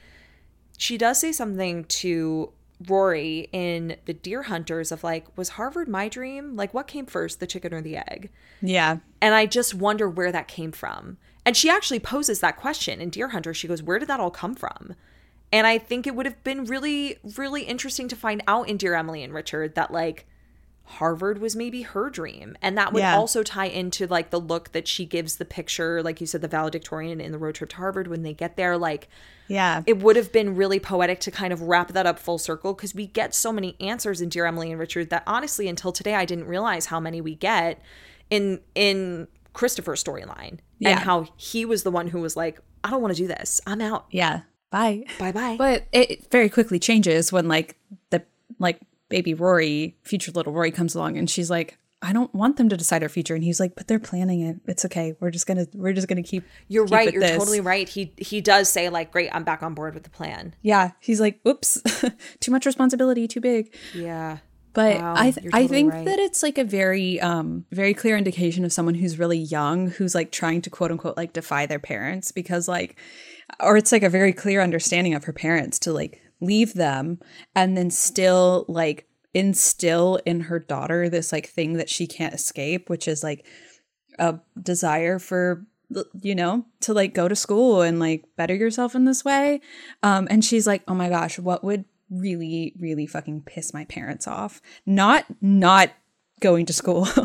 Speaker 2: she does say something to Rory in The Deer Hunters of like, was Harvard my dream? Like, what came first, the chicken or the egg?
Speaker 1: Yeah.
Speaker 2: And I just wonder where that came from. And she actually poses that question in Deer Hunter. She goes, Where did that all come from? And I think it would have been really, really interesting to find out in Dear Emily and Richard that, like, Harvard was maybe her dream. And that would yeah. also tie into like the look that she gives the picture, like you said, the valedictorian in the road trip to Harvard when they get there. Like,
Speaker 1: yeah,
Speaker 2: it would have been really poetic to kind of wrap that up full circle because we get so many answers in Dear Emily and Richard that honestly, until today, I didn't realize how many we get in in Christopher's storyline yeah. and how he was the one who was like, I don't want to do this. I'm out.
Speaker 1: Yeah. Bye.
Speaker 2: Bye bye.
Speaker 1: But it very quickly changes when like the like baby Rory, future little Rory comes along and she's like, I don't want them to decide our future. And he's like, but they're planning it. It's okay. We're just gonna we're just gonna keep
Speaker 2: You're
Speaker 1: keep
Speaker 2: right, you're this. totally right. He he does say, like, great, I'm back on board with the plan.
Speaker 1: Yeah. He's like, oops, <laughs> too much responsibility, too big.
Speaker 2: Yeah.
Speaker 1: But wow, I th- totally I think right. that it's like a very um very clear indication of someone who's really young who's like trying to quote unquote like defy their parents because like or it's like a very clear understanding of her parents to like leave them and then still like instill in her daughter this like thing that she can't escape which is like a desire for you know to like go to school and like better yourself in this way. Um and she's like oh my gosh what would really really fucking piss my parents off? Not not going to school. <laughs>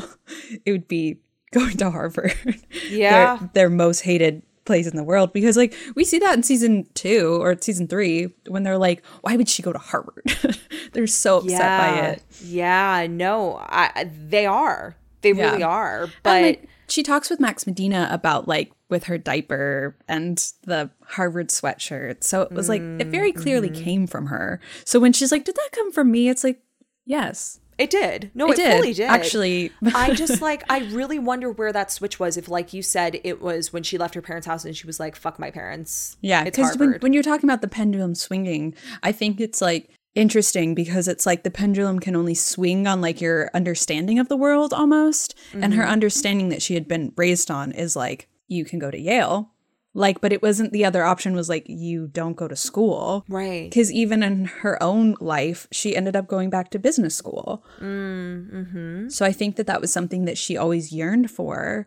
Speaker 1: It would be going to harvard. <laughs>
Speaker 2: Yeah.
Speaker 1: their, their most hated place in the world because like we see that in season two or season three when they're like why would she go to harvard? <laughs> They're so upset
Speaker 2: yeah.
Speaker 1: by it.
Speaker 2: Yeah no I, they are. They yeah. really are but and, like,
Speaker 1: she talks with max medina about like with her diaper and the harvard sweatshirt so it was like it very clearly mm-hmm. came from her. So when she's like did that come from me? It's like yes
Speaker 2: it did. No, it, it did, fully did.
Speaker 1: Actually,
Speaker 2: I just like I really wonder where that switch was. If, like you said, it was when she left her parents' house and she was like, "Fuck my parents."
Speaker 1: Yeah, because when, when you're talking about the pendulum swinging, I think it's like interesting because it's like the pendulum can only swing on like your understanding of the world almost, mm-hmm. and her mm-hmm. understanding that she had been raised on is like you can go to Yale Like, but it wasn't the other option was like, you don't go to school.
Speaker 2: Right.
Speaker 1: Because even in her own life, she ended up going back to business school.
Speaker 2: Mm-hmm.
Speaker 1: So I think that that was something that she always yearned for,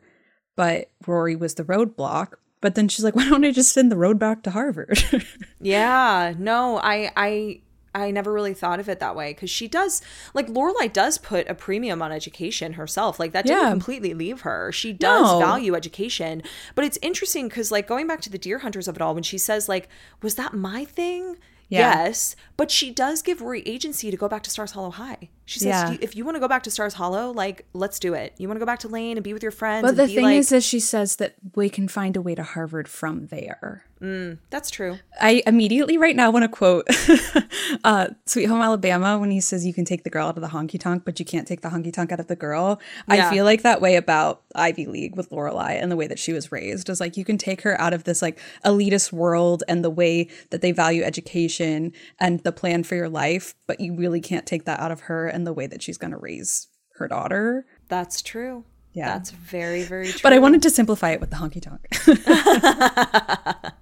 Speaker 1: but Rory was the roadblock. But then she's like, why don't I just send the road back to Harvard? <laughs>
Speaker 2: Yeah, no, I I I never really thought of it that way because she does like Lorelai does put a premium on education herself. Like that didn't
Speaker 1: Yeah.
Speaker 2: completely leave her. She does
Speaker 1: No.
Speaker 2: value education, but it's interesting because like going back to the deer hunters of it all, when she says like, "Was that my thing?"
Speaker 1: Yeah.
Speaker 2: Yes, but she does give Rory agency to go back to Stars Hollow High. She says,
Speaker 1: Yeah.
Speaker 2: "If you want to go back to Stars Hollow, like let's do it. You want to go back to Lane and be with your friends."
Speaker 1: but the thing
Speaker 2: like,
Speaker 1: is that she says that we can find a way to Harvard from there.
Speaker 2: That's true.
Speaker 1: I immediately right now want to quote <laughs> uh, Sweet Home Alabama when he says you can take the girl out of the honky tonk, but you can't take the honky tonk out of the girl.
Speaker 2: Yeah.
Speaker 1: I feel like that way about Ivy League with Lorelai and the way that she was raised is like you can take her out of this like elitist world and the way that they value education and the plan for your life, but you really can't take that out of her and the way that she's going to raise her daughter.
Speaker 2: That's true.
Speaker 1: Yeah.
Speaker 2: That's very very true.
Speaker 1: But I wanted to simplify it with the honky tonk. <laughs> <laughs>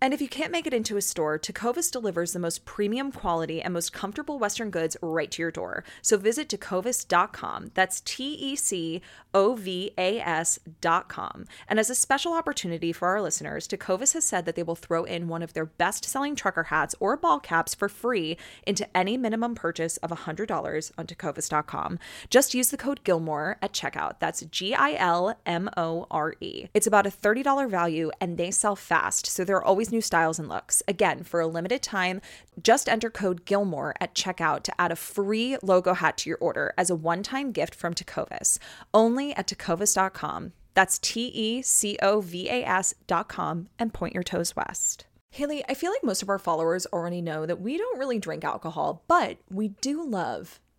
Speaker 2: And if you can't make it into a store, Tecovas delivers the most premium quality and most comfortable Western goods right to your door. So visit tecovas.com. That's T E C O V A S.com. And as a special opportunity for our listeners, Tecovas has said that they will throw in one of their best selling trucker hats or ball caps for free into any minimum purchase of $100 on tecovas.com. Just use the code Gilmore at checkout. That's G I L M O R E. It's about a $30 value and they sell fast, so there are always new styles and looks. Again, for a limited time, just enter code Gilmore at checkout to add a free logo hat to your order as a one time gift from Tecovas. Only at tecovas.com. That's T E C O V A S.com and point your toes west. Haley, I feel like most of our followers already know that we don't really drink alcohol, but we do love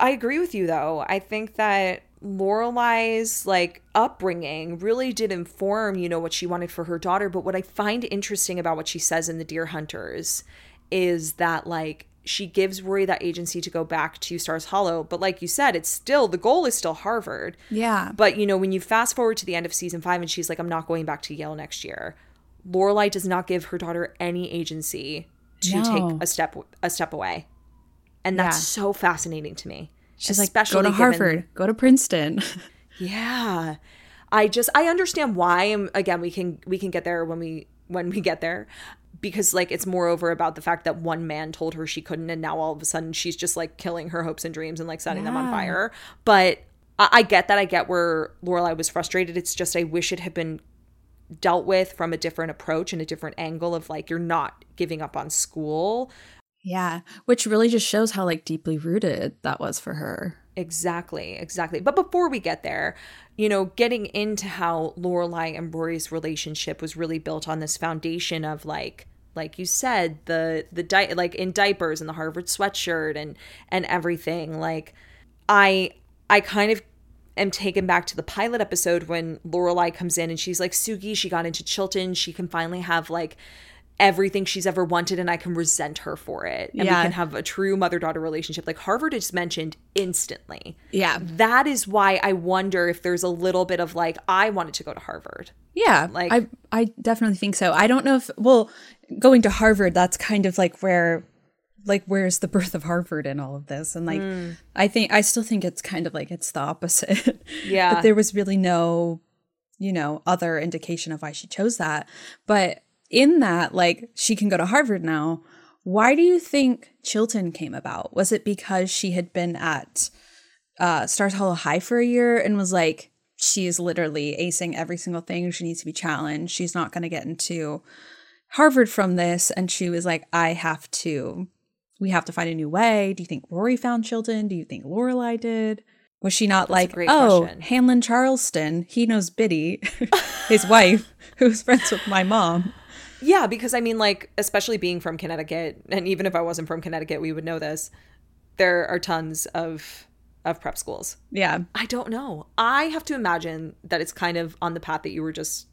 Speaker 2: I agree with you though. I think that Lorelai's like upbringing really did inform, you know, what she wanted for her daughter. But what I find interesting about what she says in the Deer Hunters is that like she gives Rory that agency to go back to Stars Hollow. But like you said, it's still the goal is still Harvard.
Speaker 3: Yeah.
Speaker 2: But you know, when you fast forward to the end of season five and she's like, I'm not going back to Yale next year, Lorelai does not give her daughter any agency to
Speaker 3: No.
Speaker 2: take a step a step away. And that's
Speaker 3: Yeah.
Speaker 2: so fascinating to me.
Speaker 1: She's like, go to
Speaker 2: given-
Speaker 1: Harvard, go to Princeton. <laughs>
Speaker 2: Yeah. I just I understand why and again we can we can get there when we when we get there. because like it's moreover about the fact that one man told her she couldn't and now all of a sudden she's just like killing her hopes and dreams and like setting them on fire but I, I get that i get where lorelai was frustrated it's just i wish it had been dealt with from a different approach and a different angle of like you're not giving up on school
Speaker 1: Yeah, which really just shows how like deeply rooted that was for her.
Speaker 2: Exactly, exactly. But before we get there, you know, getting into how Lorelai and Rory's relationship was really built on this foundation of like like you said, the the di- like in diapers and the Harvard sweatshirt and and everything. Like I I kind of am taken back to the pilot episode when Lorelai comes in and she's like, Sookie, she got into Chilton. She can finally have like everything she's ever wanted and I can resent her for it. And
Speaker 1: Yeah.
Speaker 2: we can have a true mother daughter relationship. Like Harvard is mentioned instantly.
Speaker 1: Yeah,
Speaker 2: That is why I wonder if there's a little bit of like, I wanted to go to Harvard.
Speaker 1: yeah,
Speaker 2: Like-
Speaker 1: I I definitely think so. I don't know if well, going to Harvard, that's kind of like where like where's the birth of Harvard in all of this, and like hmm. I think I still think it's kind of like it's the opposite. <laughs>
Speaker 2: Yeah.
Speaker 1: that there was really no you know other indication of why she chose that, but in that like she can go to Harvard now. Why do you think Chilton came about? Was it because she had been at uh, Stars Hollow High for a year and was like, she is literally acing every single thing. She needs to be challenged. She's not going to get into Harvard from this. And she was like, I have to, we have to find a new way. Do you think Rory found Chilton? Do you think Lorelai did? Was she not like,
Speaker 2: great
Speaker 1: oh,
Speaker 2: question.
Speaker 1: Hanlin Charleston, he knows Biddy, <laughs> his wife, who's friends with my mom?
Speaker 2: Yeah, because I mean, like, especially being from Connecticut, and even if I wasn't from Connecticut, we would know this. There are tons of of prep schools.
Speaker 1: Yeah.
Speaker 2: I don't know. I have to imagine that it's kind of on the path that you were just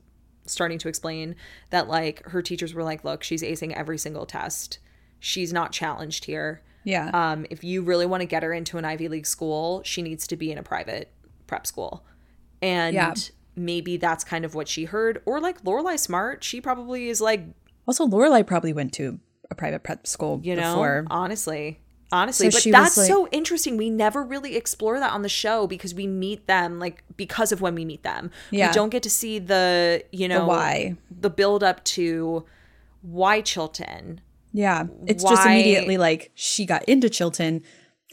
Speaker 2: starting to explain that like her teachers were like, look, she's acing every single test. She's not challenged here.
Speaker 1: Yeah.
Speaker 2: Um, if you really want to get her into an Ivy League school, she needs to be in a private prep school. And
Speaker 1: Yeah.
Speaker 2: Maybe that's kind of what she heard. Or like Lorelai Smart, she probably is like,
Speaker 1: also, Lorelai probably went to a private prep school
Speaker 2: you know,
Speaker 1: before.
Speaker 2: honestly. Honestly,
Speaker 1: So
Speaker 2: but that's
Speaker 1: like-
Speaker 2: so interesting. We never really explore that on the show because we meet them like because of when we meet them.
Speaker 1: Yeah.
Speaker 2: We don't get to see the, you know,
Speaker 1: why.
Speaker 2: the build up to why Chilton.
Speaker 1: Yeah. It's just immediately like she got into Chilton.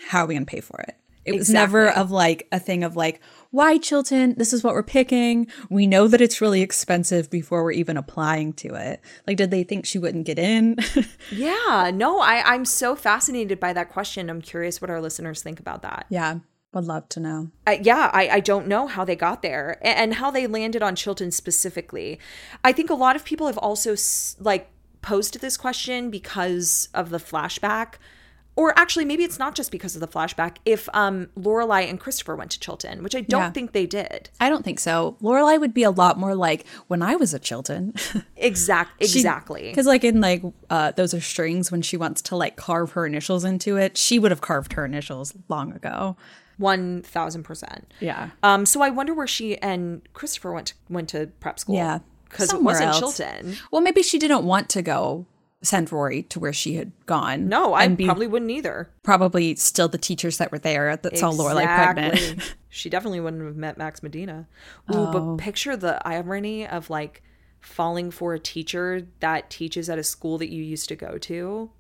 Speaker 1: How are we going to pay for it? It was
Speaker 2: Exactly.
Speaker 1: never of like a thing of like, why Chilton? This is what we're picking. We know that it's really expensive before we're even applying to it. Like, did they think she wouldn't get in? <laughs>
Speaker 2: Yeah, no, I, I'm so fascinated by that question. I'm curious what our listeners think about that.
Speaker 1: yeah. Would love to know.
Speaker 2: uh, yeah, I, I don't know how they got there and how they landed on Chilton specifically. I think a lot of people have also s- like posed this question because of the flashback, or actually maybe it's not just because of the flashback. If um Lorelai and Christopher went to Chilton, which I don't
Speaker 1: Yeah.
Speaker 2: think they did.
Speaker 1: I don't think so. Lorelai would be a lot more like when I was at Chilton. <laughs>
Speaker 2: Exact, exactly.
Speaker 1: Because like in like uh, those are strings when she wants to like carve her initials into it, she would have carved her initials long ago.
Speaker 2: One thousand percent.
Speaker 1: Yeah.
Speaker 2: Um. So I wonder where she and Christopher went to, went to prep school.
Speaker 1: Yeah.
Speaker 2: because it wasn't
Speaker 1: else.
Speaker 2: Chilton.
Speaker 1: Well, maybe she didn't want to go send Rory to where she had gone.
Speaker 2: No, I
Speaker 1: be
Speaker 2: probably wouldn't either.
Speaker 1: probably still the teachers that were there that saw Lorelai
Speaker 2: Exactly.
Speaker 1: pregnant. <laughs>
Speaker 2: she definitely wouldn't have met Max Medina. Ooh,
Speaker 1: Oh.
Speaker 2: but picture the irony of like falling for a teacher that teaches at a school that you used to go to.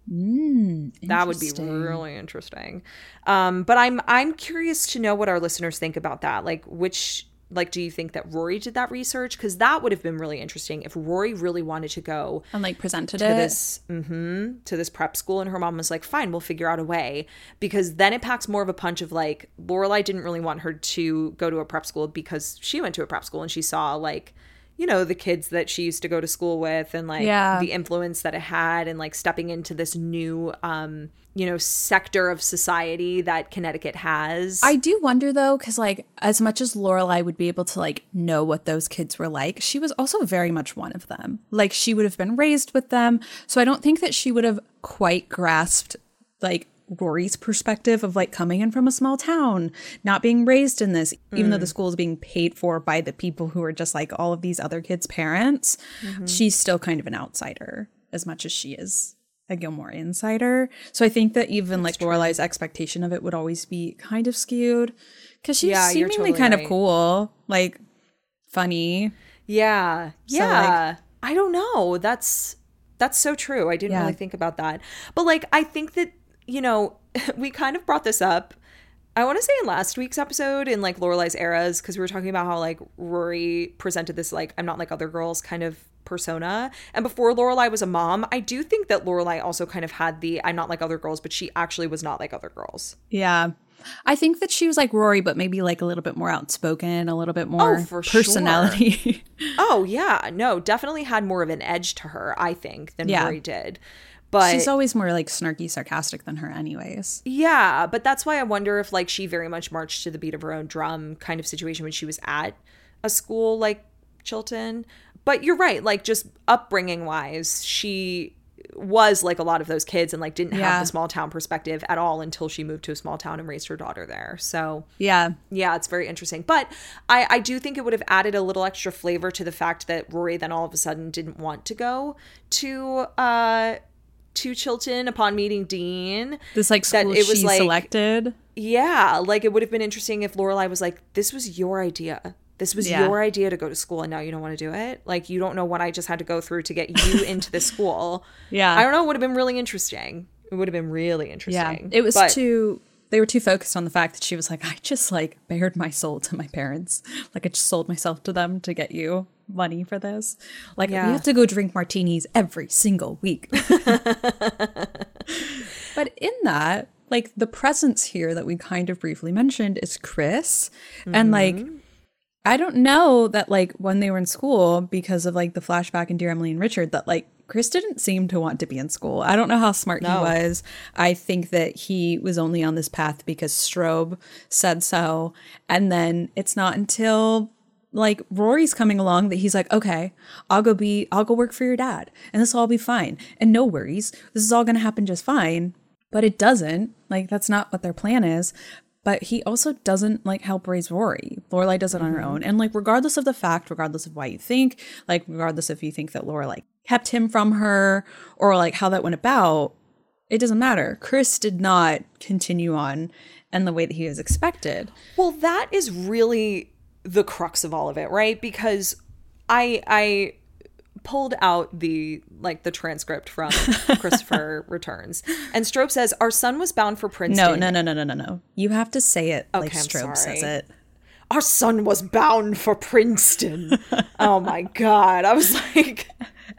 Speaker 2: that would be really interesting. Um, but I'm I'm curious to know what our listeners think about that. Like which like do you think that Rory did that research? Because that would have been really interesting if Rory really wanted to go
Speaker 1: and like presented
Speaker 2: to
Speaker 1: it.
Speaker 2: this hmm to this prep school and her mom was like fine we'll figure out a way because then it packs more of a punch of like lorelai didn't really want her to go to a prep school because she went to a prep school and she saw like you know the kids that she used to go to school with and like
Speaker 1: Yeah.
Speaker 2: the influence that it had and like stepping into this new um you know sector of society that connecticut has
Speaker 1: I do wonder though, because like as much as Lorelai would be able to like know what those kids were like, she was also very much one of them. Like she would have been raised with them, so I don't think that she would have quite grasped like Rory's perspective of like coming in from a small town, not being raised in this, even though the mm. school is being paid for by the people who are just like all of these other kids' parents. Mm-hmm. She's still kind of an outsider as much as she is a Gilmore insider. So I think that even like Lorelai's expectation of it would always be kind of skewed because she's
Speaker 2: Yeah,
Speaker 1: seemingly
Speaker 2: totally
Speaker 1: kind
Speaker 2: right.
Speaker 1: of cool, like funny.
Speaker 2: Yeah.
Speaker 1: So,
Speaker 2: Yeah. I don't know. That's That's so true. I didn't
Speaker 1: Yeah.
Speaker 2: really think about that. But like I think that, you know, <laughs> we kind of brought this up I want to say in last week's episode in like Lorelai's eras because we were talking about how like Rory presented this like I'm not like other girls kind of persona. And before Lorelai was a mom, I do think that Lorelai also kind of had the I'm not like other girls, but she actually was not like other girls.
Speaker 1: Yeah. I think that she was like Rory, but maybe like a little bit more outspoken, a little bit oh, more
Speaker 2: Oh, for sure.
Speaker 1: personality. <laughs>
Speaker 2: Oh yeah, no, definitely had more of an edge to her, I think, than
Speaker 1: Yeah.
Speaker 2: Rory did. But
Speaker 1: She's always more like snarky, sarcastic than her, anyways.
Speaker 2: Yeah, but that's why I wonder if like she very much marched to the beat of her own drum kind of situation when she was at a school like Chilton. But you're right, like just upbringing wise, she was like a lot of those kids and like didn't
Speaker 1: Yeah.
Speaker 2: have the small town perspective at all until she moved to a small town and raised her daughter there. So
Speaker 1: Yeah.
Speaker 2: yeah, it's very interesting. But I, I do think it would have added a little extra flavor to the fact that Rory then all of a sudden didn't want to go to uh to Chilton upon meeting Dean.
Speaker 1: This like
Speaker 2: That
Speaker 1: school
Speaker 2: it was,
Speaker 1: she
Speaker 2: like-
Speaker 1: selected.
Speaker 2: Yeah, like it would have been interesting if Lorelai was like, "This was your idea. This was
Speaker 1: Yeah.
Speaker 2: your idea to go to school, and now you don't want to do it. Like you don't know what I just had to go through to get you <laughs> into this school."
Speaker 1: Yeah.
Speaker 2: I don't know. It would have been really interesting. It would have been really interesting. Yeah.
Speaker 1: It was
Speaker 2: But-
Speaker 1: too they were too focused on the fact that she was like, I just like bared my soul to my parents. Like I just sold myself to them to get you money for this. Like
Speaker 2: Yeah.
Speaker 1: we have to go drink martinis every single week. <laughs> but in that, like the presence here that we kind of briefly mentioned is Chris. And mm-hmm. like I don't know that like when they were in school because of like the flashback in Dear Emily and Richard that like Chris didn't seem to want to be in school. I don't know how smart he was. I think that he was only on this path because Straub said so. And then it's not until like Rory's coming along that he's like, okay, I'll go be, I'll go work for your dad and this will all be fine. And no worries. This is all going to happen just fine. But it doesn't. Like, that's not what their plan is. But he also doesn't like help raise Rory. Lorelai does it on her mm-hmm. own. And like, regardless of the fact, regardless of why you think, like, regardless if you think that Laura like kept him from her or like how that went about, it doesn't matter. Chris did not continue on in the way that he was expected.
Speaker 2: Well, that is really the crux of all of it, right? Because I I pulled out the like the transcript from <laughs> Christopher Returns, and Straub says our son was bound for Princeton.
Speaker 1: No, no, no, no, no, no, no. You have to say it like
Speaker 2: Okay, I'm
Speaker 1: Straub says it.
Speaker 2: Our son was bound for Princeton. oh my god! I was like,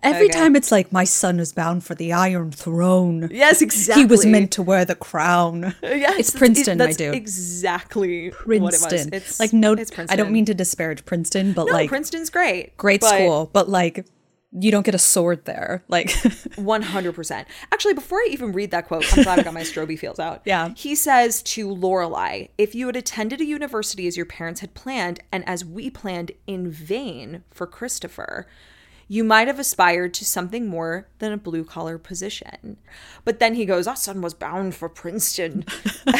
Speaker 1: Every
Speaker 2: Okay.
Speaker 1: time it's like my son is bound for the Iron Throne.
Speaker 2: yes, exactly.
Speaker 1: He was meant to wear the crown.
Speaker 2: Yes,
Speaker 1: it's Princeton,
Speaker 2: that's
Speaker 1: my dude.
Speaker 2: Exactly what it.
Speaker 1: Princeton.
Speaker 2: It's
Speaker 1: like no,
Speaker 2: It's
Speaker 1: I don't mean to disparage Princeton, but
Speaker 2: No,
Speaker 1: like
Speaker 2: Princeton's great.
Speaker 1: great
Speaker 2: but-
Speaker 1: school, but like you don't get a sword there. Like <laughs>
Speaker 2: 100%. Actually, before I even read that quote, I'm glad I got my Stroby feels out. <laughs>
Speaker 1: Yeah.
Speaker 2: He says to Lorelai, if you had attended a university as your parents had planned and as we planned in vain for Christopher, you might have aspired to something more than a blue collar position. But then he goes, Our son was bound for Princeton. <laughs>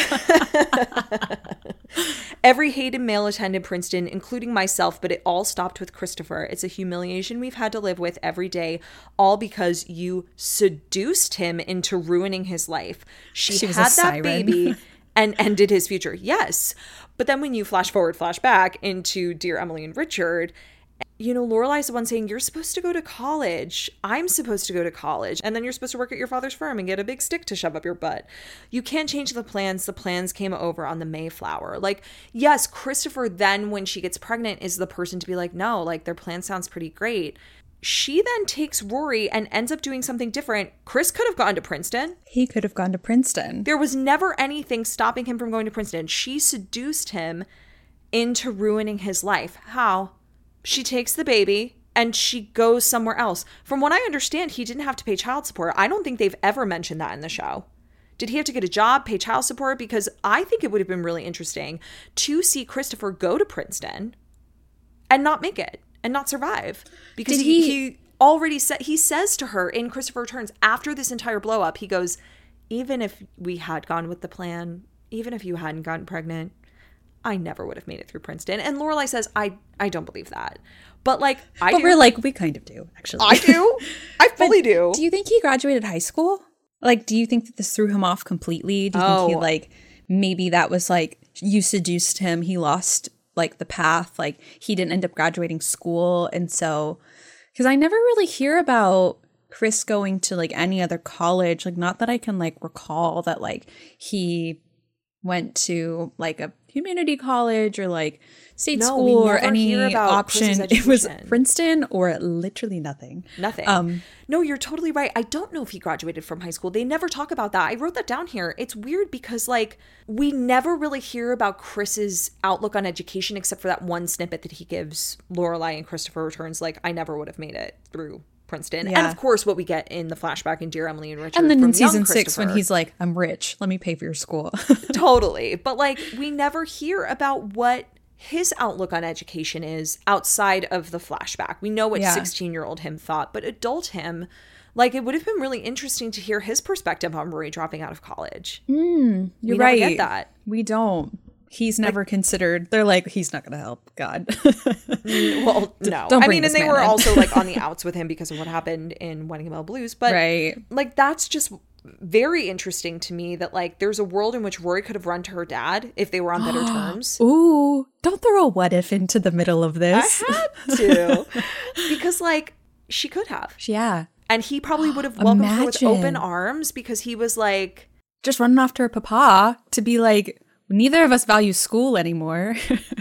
Speaker 2: Every Hayden male attended Princeton, including myself, but it all stopped with Christopher. It's a humiliation we've had to live with every day, all because you seduced him into ruining his life. She,
Speaker 1: She
Speaker 2: had that
Speaker 1: siren.
Speaker 2: baby and ended his future. Yes. But then when you flash forward, flash back into Dear Emily and Richard, you know, Lorelai's the one saying, You're supposed to go to college. I'm supposed to go to college. And then you're supposed to work at your father's firm and get a big stick to shove up your butt. You can't change the plans. The plans came over on the Mayflower. Like, yes, Christopher, then when she gets pregnant, is the person to be like, No, like their plan sounds pretty great. She then takes Rory and ends up doing something different. Chris could have gone to Princeton.
Speaker 1: he could have gone to Princeton.
Speaker 2: There was never anything stopping him from going to Princeton. She seduced him into ruining his life. How? She takes the baby and she goes somewhere else. From what I understand, he didn't have to pay child support. I don't think they've ever mentioned that in the show. Did he have to get a job, pay child support? Because I think it would have been really interesting to see Christopher go to Princeton and not make it and not survive. Because he,
Speaker 1: he-
Speaker 2: he already said, he says to her in Christopher Returns after this entire blow up, he goes, even if we had gone with the plan, even if you hadn't gotten pregnant, I never would have made it through Princeton. And Lorelai says, I, I don't believe that. But like, I
Speaker 1: But
Speaker 2: do.
Speaker 1: we're like, we kind of do, actually.
Speaker 2: I do. <laughs> I fully do.
Speaker 1: Do you think he graduated high school? Like, do you think that this threw him off completely? Do you think he
Speaker 2: Oh.
Speaker 1: like maybe that was like you seduced him, he lost like the path, like he didn't end up graduating school, and so because I never really hear about Chris going to like any other college. Like, not that I can like recall that like he went to like a community college or like state
Speaker 2: No,
Speaker 1: school or any option. <laughs> It was. Princeton or literally nothing.
Speaker 2: Nothing.
Speaker 1: Um,
Speaker 2: no, you're totally right. I don't know if he graduated from high school. They never talk about that. I wrote that down here. It's weird because like we never really hear about Chris's outlook on education except for that one snippet that he gives Lorelai and Christopher returns like I never would have made it through Princeton. And of course what we get in the flashback in Dear Emily and Richard.
Speaker 1: And then in season six, when he's like, I'm rich, let me pay for your school. <laughs>
Speaker 2: totally but like we never hear about what his outlook on education is outside of the flashback we know what
Speaker 1: Yeah.
Speaker 2: 16 year old him thought but adult him like it would have been really interesting to hear his perspective on Rory dropping out of college hmm.
Speaker 1: You're
Speaker 2: never
Speaker 1: right.
Speaker 2: get that.
Speaker 1: We don't. He's never considered. They're like, he's not going to help. God.
Speaker 2: Mm, well <laughs> no i mean and they were
Speaker 1: in.
Speaker 2: also like on the <laughs> outs with him because of what happened in wedding bell blues but
Speaker 1: right.
Speaker 2: like that's just very interesting to me that like there's a world in which Rory could have run to her dad if they were on better <gasps> terms
Speaker 1: Ooh, don't throw a what if into the middle of this.
Speaker 2: I had <laughs> to because like she could have
Speaker 1: yeah.
Speaker 2: and he probably would have <gasps> welcomed her with open arms because he was like
Speaker 1: Just running off to her papa to be like, neither of us value school anymore.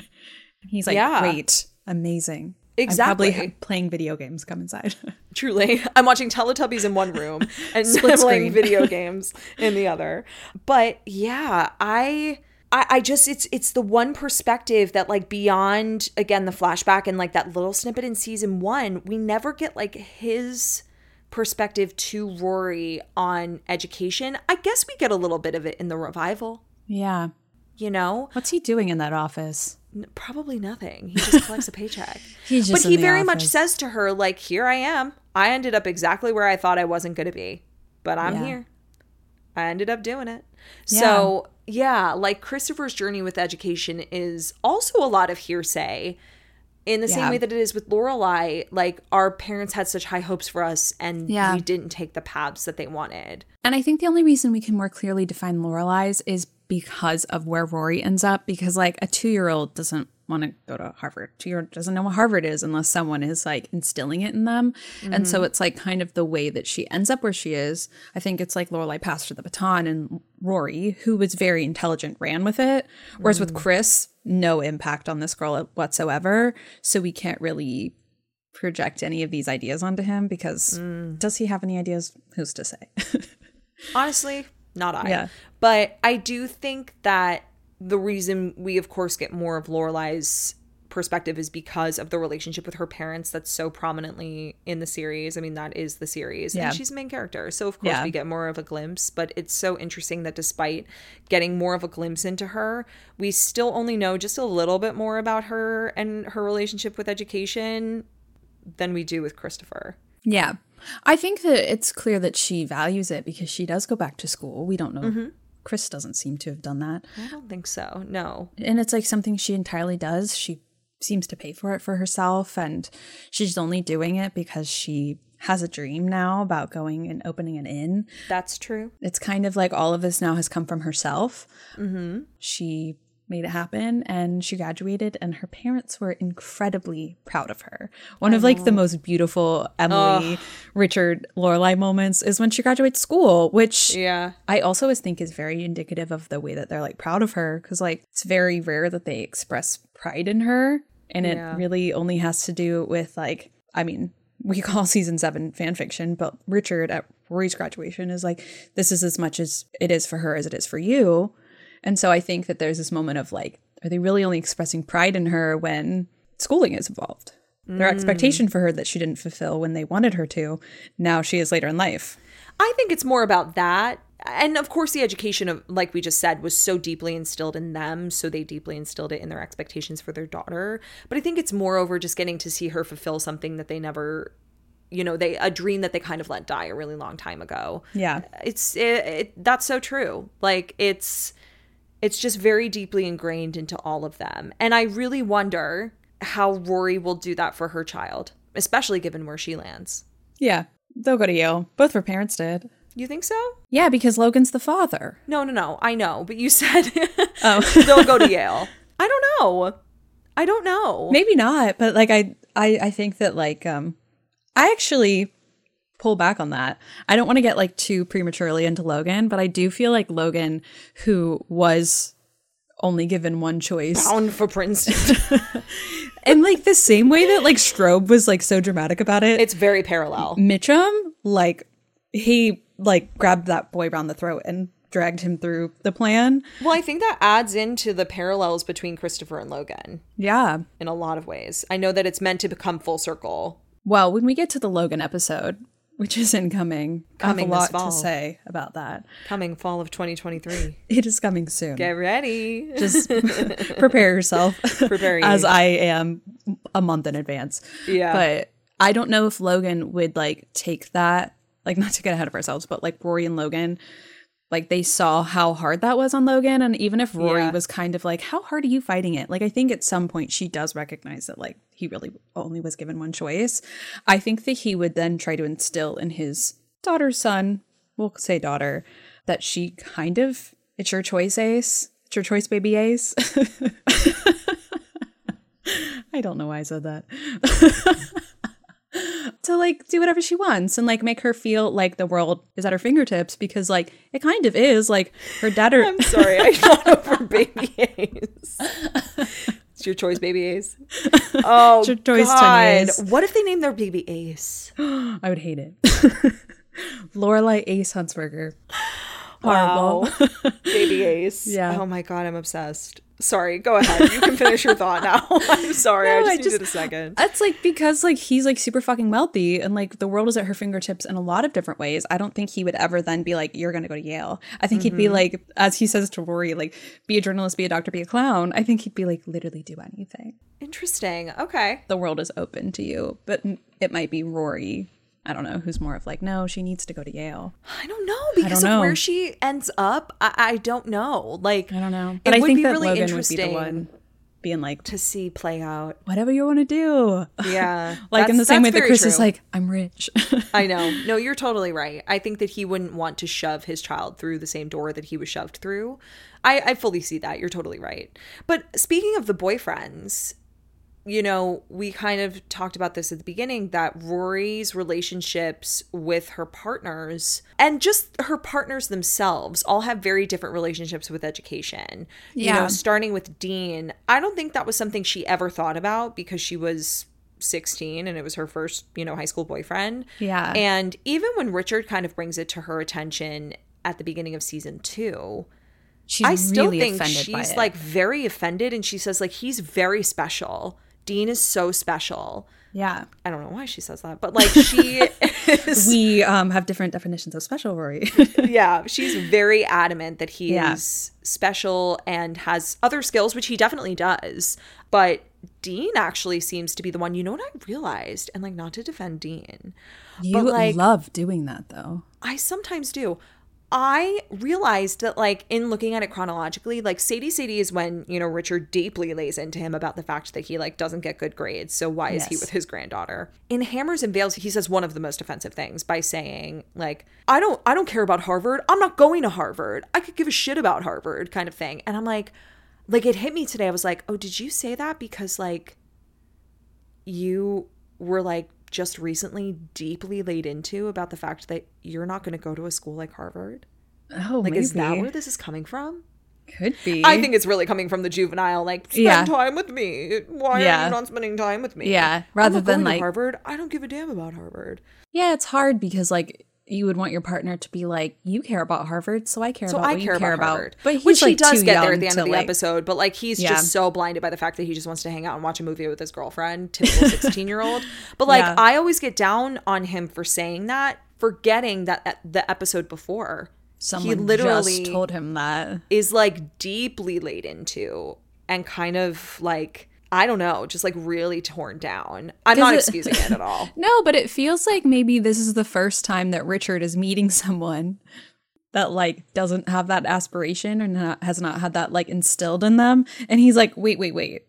Speaker 1: <laughs> He's like,
Speaker 2: Yeah.
Speaker 1: wait, amazing.
Speaker 2: Exactly.
Speaker 1: I'm probably playing video games. Come inside. <laughs>
Speaker 2: truly i'm watching teletubbies in one room <laughs> and
Speaker 1: Split
Speaker 2: I'm playing video games in the other but yeah i I, I just it's it's the one perspective that like beyond again the flashback and like that little snippet in season one we never get like his perspective to rory on education i guess we get a little bit of it in the revival
Speaker 1: yeah.
Speaker 2: You know
Speaker 1: What's he doing in that office?
Speaker 2: Probably nothing. He just collects a paycheck. <laughs>
Speaker 1: He's just
Speaker 2: but he very much says to her, like, here I am. I ended up exactly where I thought I wasn't going to be, but I'm
Speaker 1: Yeah.
Speaker 2: here. I ended up doing it. So, yeah, like Christopher's journey with education is also a lot of hearsay in the same way that it is with Lorelai. Like, our parents had such high hopes for us and
Speaker 1: Yeah.
Speaker 2: we didn't take the paths that they wanted.
Speaker 1: And I think the only reason we can more clearly define Lorelai's is because of where Rory ends up. Because like a two year old doesn't want to go to Harvard. Two year old doesn't know what Harvard is unless someone is like instilling it in them. And so mm-hmm. it's like kind of the way that she ends up where she is. I think it's like Lorelai passed her the baton and Rory, who was very intelligent, ran with it. Whereas with mm-hmm. Chris, no impact on this girl whatsoever. So we can't really project any of these ideas onto him because mm. does he have any ideas? Who's to say? <laughs>
Speaker 2: Honestly, not I.
Speaker 1: Yeah.
Speaker 2: But I do think that the reason we, of course, get more of Lorelai's perspective is because of the relationship with her parents that's so prominently in the series. I mean, that is the series.
Speaker 1: Yeah.
Speaker 2: And she's the main character. So, of course,
Speaker 1: Yeah.
Speaker 2: we get more of a glimpse. But it's so interesting that despite getting more of a glimpse into her, we still only know just a little bit more about her and her relationship with education than we do with Christopher.
Speaker 1: Yeah. I think that it's clear that she values it because she does go back to school. We don't know. Chris doesn't seem to have done that.
Speaker 2: I don't think so. No.
Speaker 1: And it's like something she entirely does. She seems to pay for it for herself. And she's only doing it because she has a dream now about going and opening an inn.
Speaker 2: That's true.
Speaker 1: It's kind of like all of this now has come from herself. Mm-hmm. She made it happen and she graduated and her parents were incredibly proud of her. One of like the most beautiful Emily, Richard, Lorelai moments is when she graduates school, which
Speaker 2: Yeah.
Speaker 1: I also always think is very indicative of the way that they're like proud of her because like it's very rare that they express pride in her and it really only has to do with like I mean we <laughs> call season seven fan fiction, but Richard at Rory's graduation is like this is as much as it is for her as it is for you, and so I think that there's this moment of like are they really only expressing pride in her when schooling is involved? Their mm. expectation for her that she didn't fulfill when they wanted her to, now she is later in life.
Speaker 2: I think it's more about that. And of course, the education of, like we just said, was so deeply instilled in them. So they deeply instilled it in their expectations for their daughter. But I think it's moreover just getting to see her fulfill something that they never, you know, they, a dream that they kind of let die a really long time ago.
Speaker 1: Yeah.
Speaker 2: It's, it, it, that's so true. Like it's, it's just very deeply ingrained into all of them. And I really wonder how Rory will do that for her child, especially given where she lands.
Speaker 1: Yeah. They'll go to Yale. Both of her parents did.
Speaker 2: You think so?
Speaker 1: Yeah, because Logan's the father.
Speaker 2: No, no, no. I know, but you <laughs> said
Speaker 1: Oh. <laughs>
Speaker 2: they'll go to Yale. I don't know. I don't know.
Speaker 1: Maybe not, but like I, I I think that like um I actually pull back on that. I don't want to get like too prematurely into Logan, but I do feel like Logan, who was only given one choice,
Speaker 2: Bound for Princeton. <laughs>
Speaker 1: and like the same way that like Straub was like so dramatic about it,
Speaker 2: it's very parallel.
Speaker 1: Mitchum, like he like grabbed that boy around the throat and dragged him through the plan.
Speaker 2: Well, I think that adds into the parallels between Christopher and Logan
Speaker 1: Yeah.
Speaker 2: in a lot of ways. I know that it's meant to become full circle.
Speaker 1: Well, when we get to the Logan episode, which is incoming,
Speaker 2: Coming
Speaker 1: I have a lot to say about that.
Speaker 2: Coming fall of 2023. <laughs>
Speaker 1: It is coming soon.
Speaker 2: Get ready.
Speaker 1: Just <laughs> prepare yourself.
Speaker 2: Prepare <laughs> you.
Speaker 1: as I am a month in advance.
Speaker 2: Yeah.
Speaker 1: But I don't know if Logan would like take that, like not to get ahead of ourselves, but like Rory and Logan, like they saw how hard that was on Logan. And even if Rory
Speaker 2: Yeah.
Speaker 1: was kind of like, how hard are you fighting it? Like I think at some point she does recognize that like he really only was given one choice. I think that he would then try to instill in his daughter's son, we'll say daughter, that she kind of it's your choice, Ace. It's your choice, baby Ace. <laughs> I don't know why I said that. <laughs> <laughs> to like do whatever she wants and like make her feel like the world is at her fingertips because like it kind of is like her dad or
Speaker 2: I'm sorry, I <laughs> got over baby Ace. It's your choice, baby Ace. Oh,
Speaker 1: your choice,
Speaker 2: God. What if they named their baby Ace? <gasps>
Speaker 1: I would hate it. <laughs> Lorelai Ace Huntzberger.
Speaker 2: Wow. Baby Ace.
Speaker 1: Yeah.
Speaker 2: Oh my God, I'm obsessed. Sorry, go ahead. You can finish your thought now. <laughs> I'm <laughs> sorry. I just
Speaker 1: I
Speaker 2: needed
Speaker 1: just-
Speaker 2: a second.
Speaker 1: That's like because like he's like super fucking wealthy and like the world is at her fingertips in a lot of different ways. I don't think he would ever then be like, You're gonna go to Yale. I think he'd be mm-hmm. like, as he says to Rory, like, be a journalist, be a doctor, be a clown. I think he'd be like, literally do anything.
Speaker 2: Interesting. Okay.
Speaker 1: The world is open to you. But it might be Rory. I don't know, who's more of like, no, she needs to go to Yale.
Speaker 2: I don't know because
Speaker 1: know.
Speaker 2: of where she ends up. I, I don't know. Like
Speaker 1: I don't know.
Speaker 2: It
Speaker 1: I
Speaker 2: would
Speaker 1: think
Speaker 2: be
Speaker 1: that
Speaker 2: really
Speaker 1: Logan would be
Speaker 2: interesting
Speaker 1: the one being like,
Speaker 2: to see play out.
Speaker 1: whatever you want to do. <laughs>
Speaker 2: Yeah,
Speaker 1: like in the same way that Chris is like, I'm rich. <laughs>
Speaker 2: I know. No, you're totally right. I think that he wouldn't want to shove his child through the same door that he was shoved through. I, I fully see that. You're totally right. But speaking of the boyfriends, you know, we kind of talked about this at the beginning that Rory's relationships with her partners and just her partners themselves all have very different relationships with education. You
Speaker 1: Yeah.
Speaker 2: know, starting with Dean, I don't think that was something she ever thought about because she was 16 and it was her first, you know, high school boyfriend.
Speaker 1: Yeah.
Speaker 2: And even when Richard kind of brings it to her attention at the beginning of season 2,
Speaker 1: She's
Speaker 2: I still
Speaker 1: really
Speaker 2: think she's like very offended and she says like he's very special. Dean is so special.
Speaker 1: yeah.
Speaker 2: I don't know why she says that, but like she <laughs> is
Speaker 1: We um, have different definitions of special, Rory. <laughs>
Speaker 2: yeah, she's very adamant that he
Speaker 1: Yeah.
Speaker 2: is special and has other skills, which he definitely does. But Dean actually seems to be the one. You know what I realized, and like not to defend Dean,
Speaker 1: you
Speaker 2: but like
Speaker 1: love doing that, though.
Speaker 2: I sometimes do. I realized that, like, in looking at it chronologically, like, Sadie Sadie is when, you know, Richard deeply lays into him about the fact that he, like, doesn't get good grades. So why is he with his granddaughter? In Hammers and Veils, he says one of the most offensive things by saying, like, I don't, I don't care about Harvard. I'm not going to Harvard. I could give a shit about Harvard kind of thing. And I'm like, like, it hit me today. I was like, oh, did you say that because, like, you were like just recently deeply laid into about the fact that you're not going to go to a school like Harvard?
Speaker 1: Oh,
Speaker 2: Like,
Speaker 1: maybe.
Speaker 2: is that where this is coming from?
Speaker 1: Could be.
Speaker 2: I think it's really coming from the juvenile, like, spend
Speaker 1: Yeah.
Speaker 2: time with me. Why are you not spending time with me?
Speaker 1: Yeah, rather than, like-
Speaker 2: Harvard. I don't give a damn about Harvard.
Speaker 1: Yeah, it's hard because like you would want your partner to be like, you care about Harvard, so I care
Speaker 2: So
Speaker 1: about
Speaker 2: I
Speaker 1: what
Speaker 2: care,
Speaker 1: you care
Speaker 2: about. Harvard.
Speaker 1: But he's
Speaker 2: Which he does get there at the end of the
Speaker 1: like-
Speaker 2: episode, but like he's
Speaker 1: Yeah.
Speaker 2: just so blinded by the fact that he just wants to hang out and watch a movie with his girlfriend, typical 16 year old. <laughs> But like
Speaker 1: Yeah.
Speaker 2: I always get down on him for saying that, forgetting that at the episode before,
Speaker 1: Someone
Speaker 2: he literally
Speaker 1: told him that.
Speaker 2: is like deeply laid into and kind of like I don't know, just like really torn down. I'm not
Speaker 1: it- <laughs>
Speaker 2: excusing it at all.
Speaker 1: No, but it feels like maybe this is the first time that Richard is meeting <laughs> someone that like doesn't have that aspiration or not, has not had that like instilled in them, and he's like, wait, wait, wait,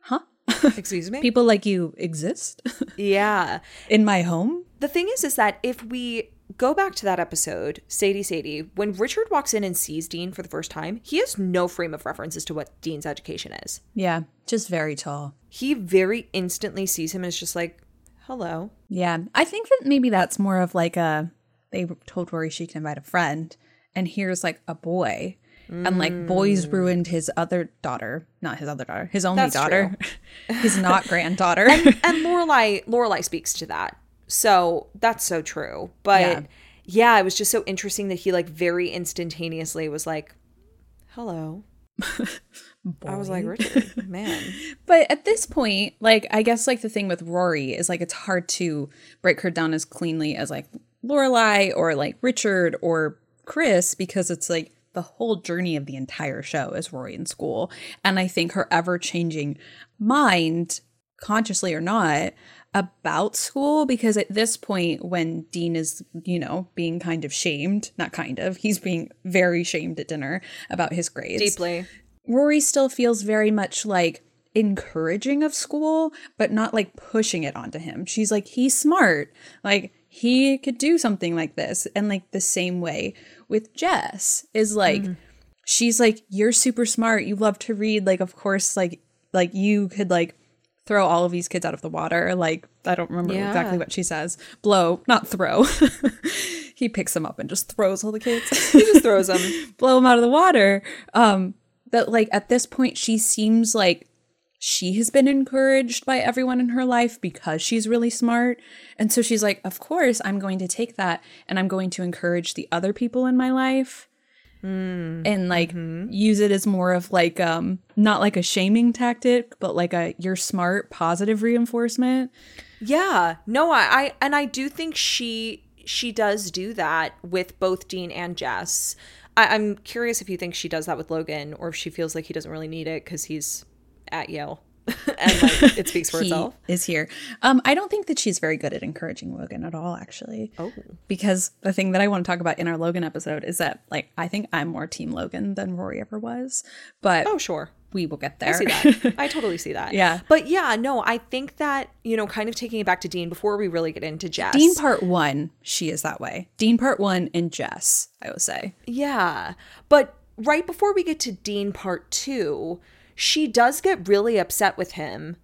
Speaker 1: huh? <laughs>
Speaker 2: Excuse me?
Speaker 1: People like you exist
Speaker 2: Yeah.
Speaker 1: in my home.
Speaker 2: The thing is, is that if we go back to that episode, Sadie Sadie, when Richard walks in and sees Dean for the first time, he has no frame of reference as to what Dean's education is.
Speaker 1: Yeah, just very tall.
Speaker 2: He very instantly sees him and is just like, hello.
Speaker 1: Yeah. I think that maybe that's more of like a they told Rory she can invite a friend, and here's like a boy. And like boys mm. ruined his other daughter, not his other daughter, his only
Speaker 2: That's
Speaker 1: daughter, <laughs> his not <laughs> granddaughter.
Speaker 2: and Lorelai Lorelai speaks to that. So that's so true. But
Speaker 1: Yeah.
Speaker 2: yeah. it was just so interesting that he like very instantaneously was like, "Hello." I was like, Richard, <laughs> man.
Speaker 1: But at this point, like I guess like the thing with Rory is like it's hard to break her down as cleanly as like Lorelai or like Richard or Chris because it's like the whole journey of the entire show is Rory in school. And I think her ever changing mind, consciously or not, about school because at this point when Dean is, you know, being kind of shamed, not kind of, he's being very shamed at dinner about his grades.
Speaker 2: Deeply.
Speaker 1: Rory still feels very much like encouraging of school, but not like pushing it onto him. She's like, he's smart. Like, he could do something like this. And like the same way with Jess is like, mm. she's like, you're super smart. You love to read. Like, of course, like, like you could like throw all of these kids out of the water. Like, I don't remember
Speaker 2: Yeah.
Speaker 1: exactly what she says. Blow, not throw. <laughs> he picks them up and just throws all the kids.
Speaker 2: He just throws them. <laughs>
Speaker 1: blow them out of the water. Um, that like at this point she seems like she has been encouraged by everyone in her life because she's really smart. And so she's like, of course, I'm going to take that and I'm going to encourage the other people in my life. And like use it as more of like um not like a shaming tactic, but like a you're smart positive reinforcement.
Speaker 2: Yeah. No, I, I and I do think she she does do that with both Dean and Jess. I, I'm curious if you think she does that with Logan or if she feels like he doesn't really need it because he's at Yale and like <laughs> it speaks for
Speaker 1: he
Speaker 2: itself.
Speaker 1: is here. Um, I don't think that she's very good at encouraging Logan at all, actually.
Speaker 2: Oh.
Speaker 1: Because the thing that I want to talk about in our Logan episode is that, like, I think I'm more Team Logan than Rory ever was, but
Speaker 2: Oh, sure.
Speaker 1: we will get there.
Speaker 2: I see that. <laughs> I totally see that.
Speaker 1: Yeah.
Speaker 2: But yeah, no, I think that, you know, kind of taking it back to Dean before we really get into Jess.
Speaker 1: Dean part one, she is that way. Dean part one and Jess, I would say.
Speaker 2: Yeah. But right before we get to Dean part two, she does get really upset with him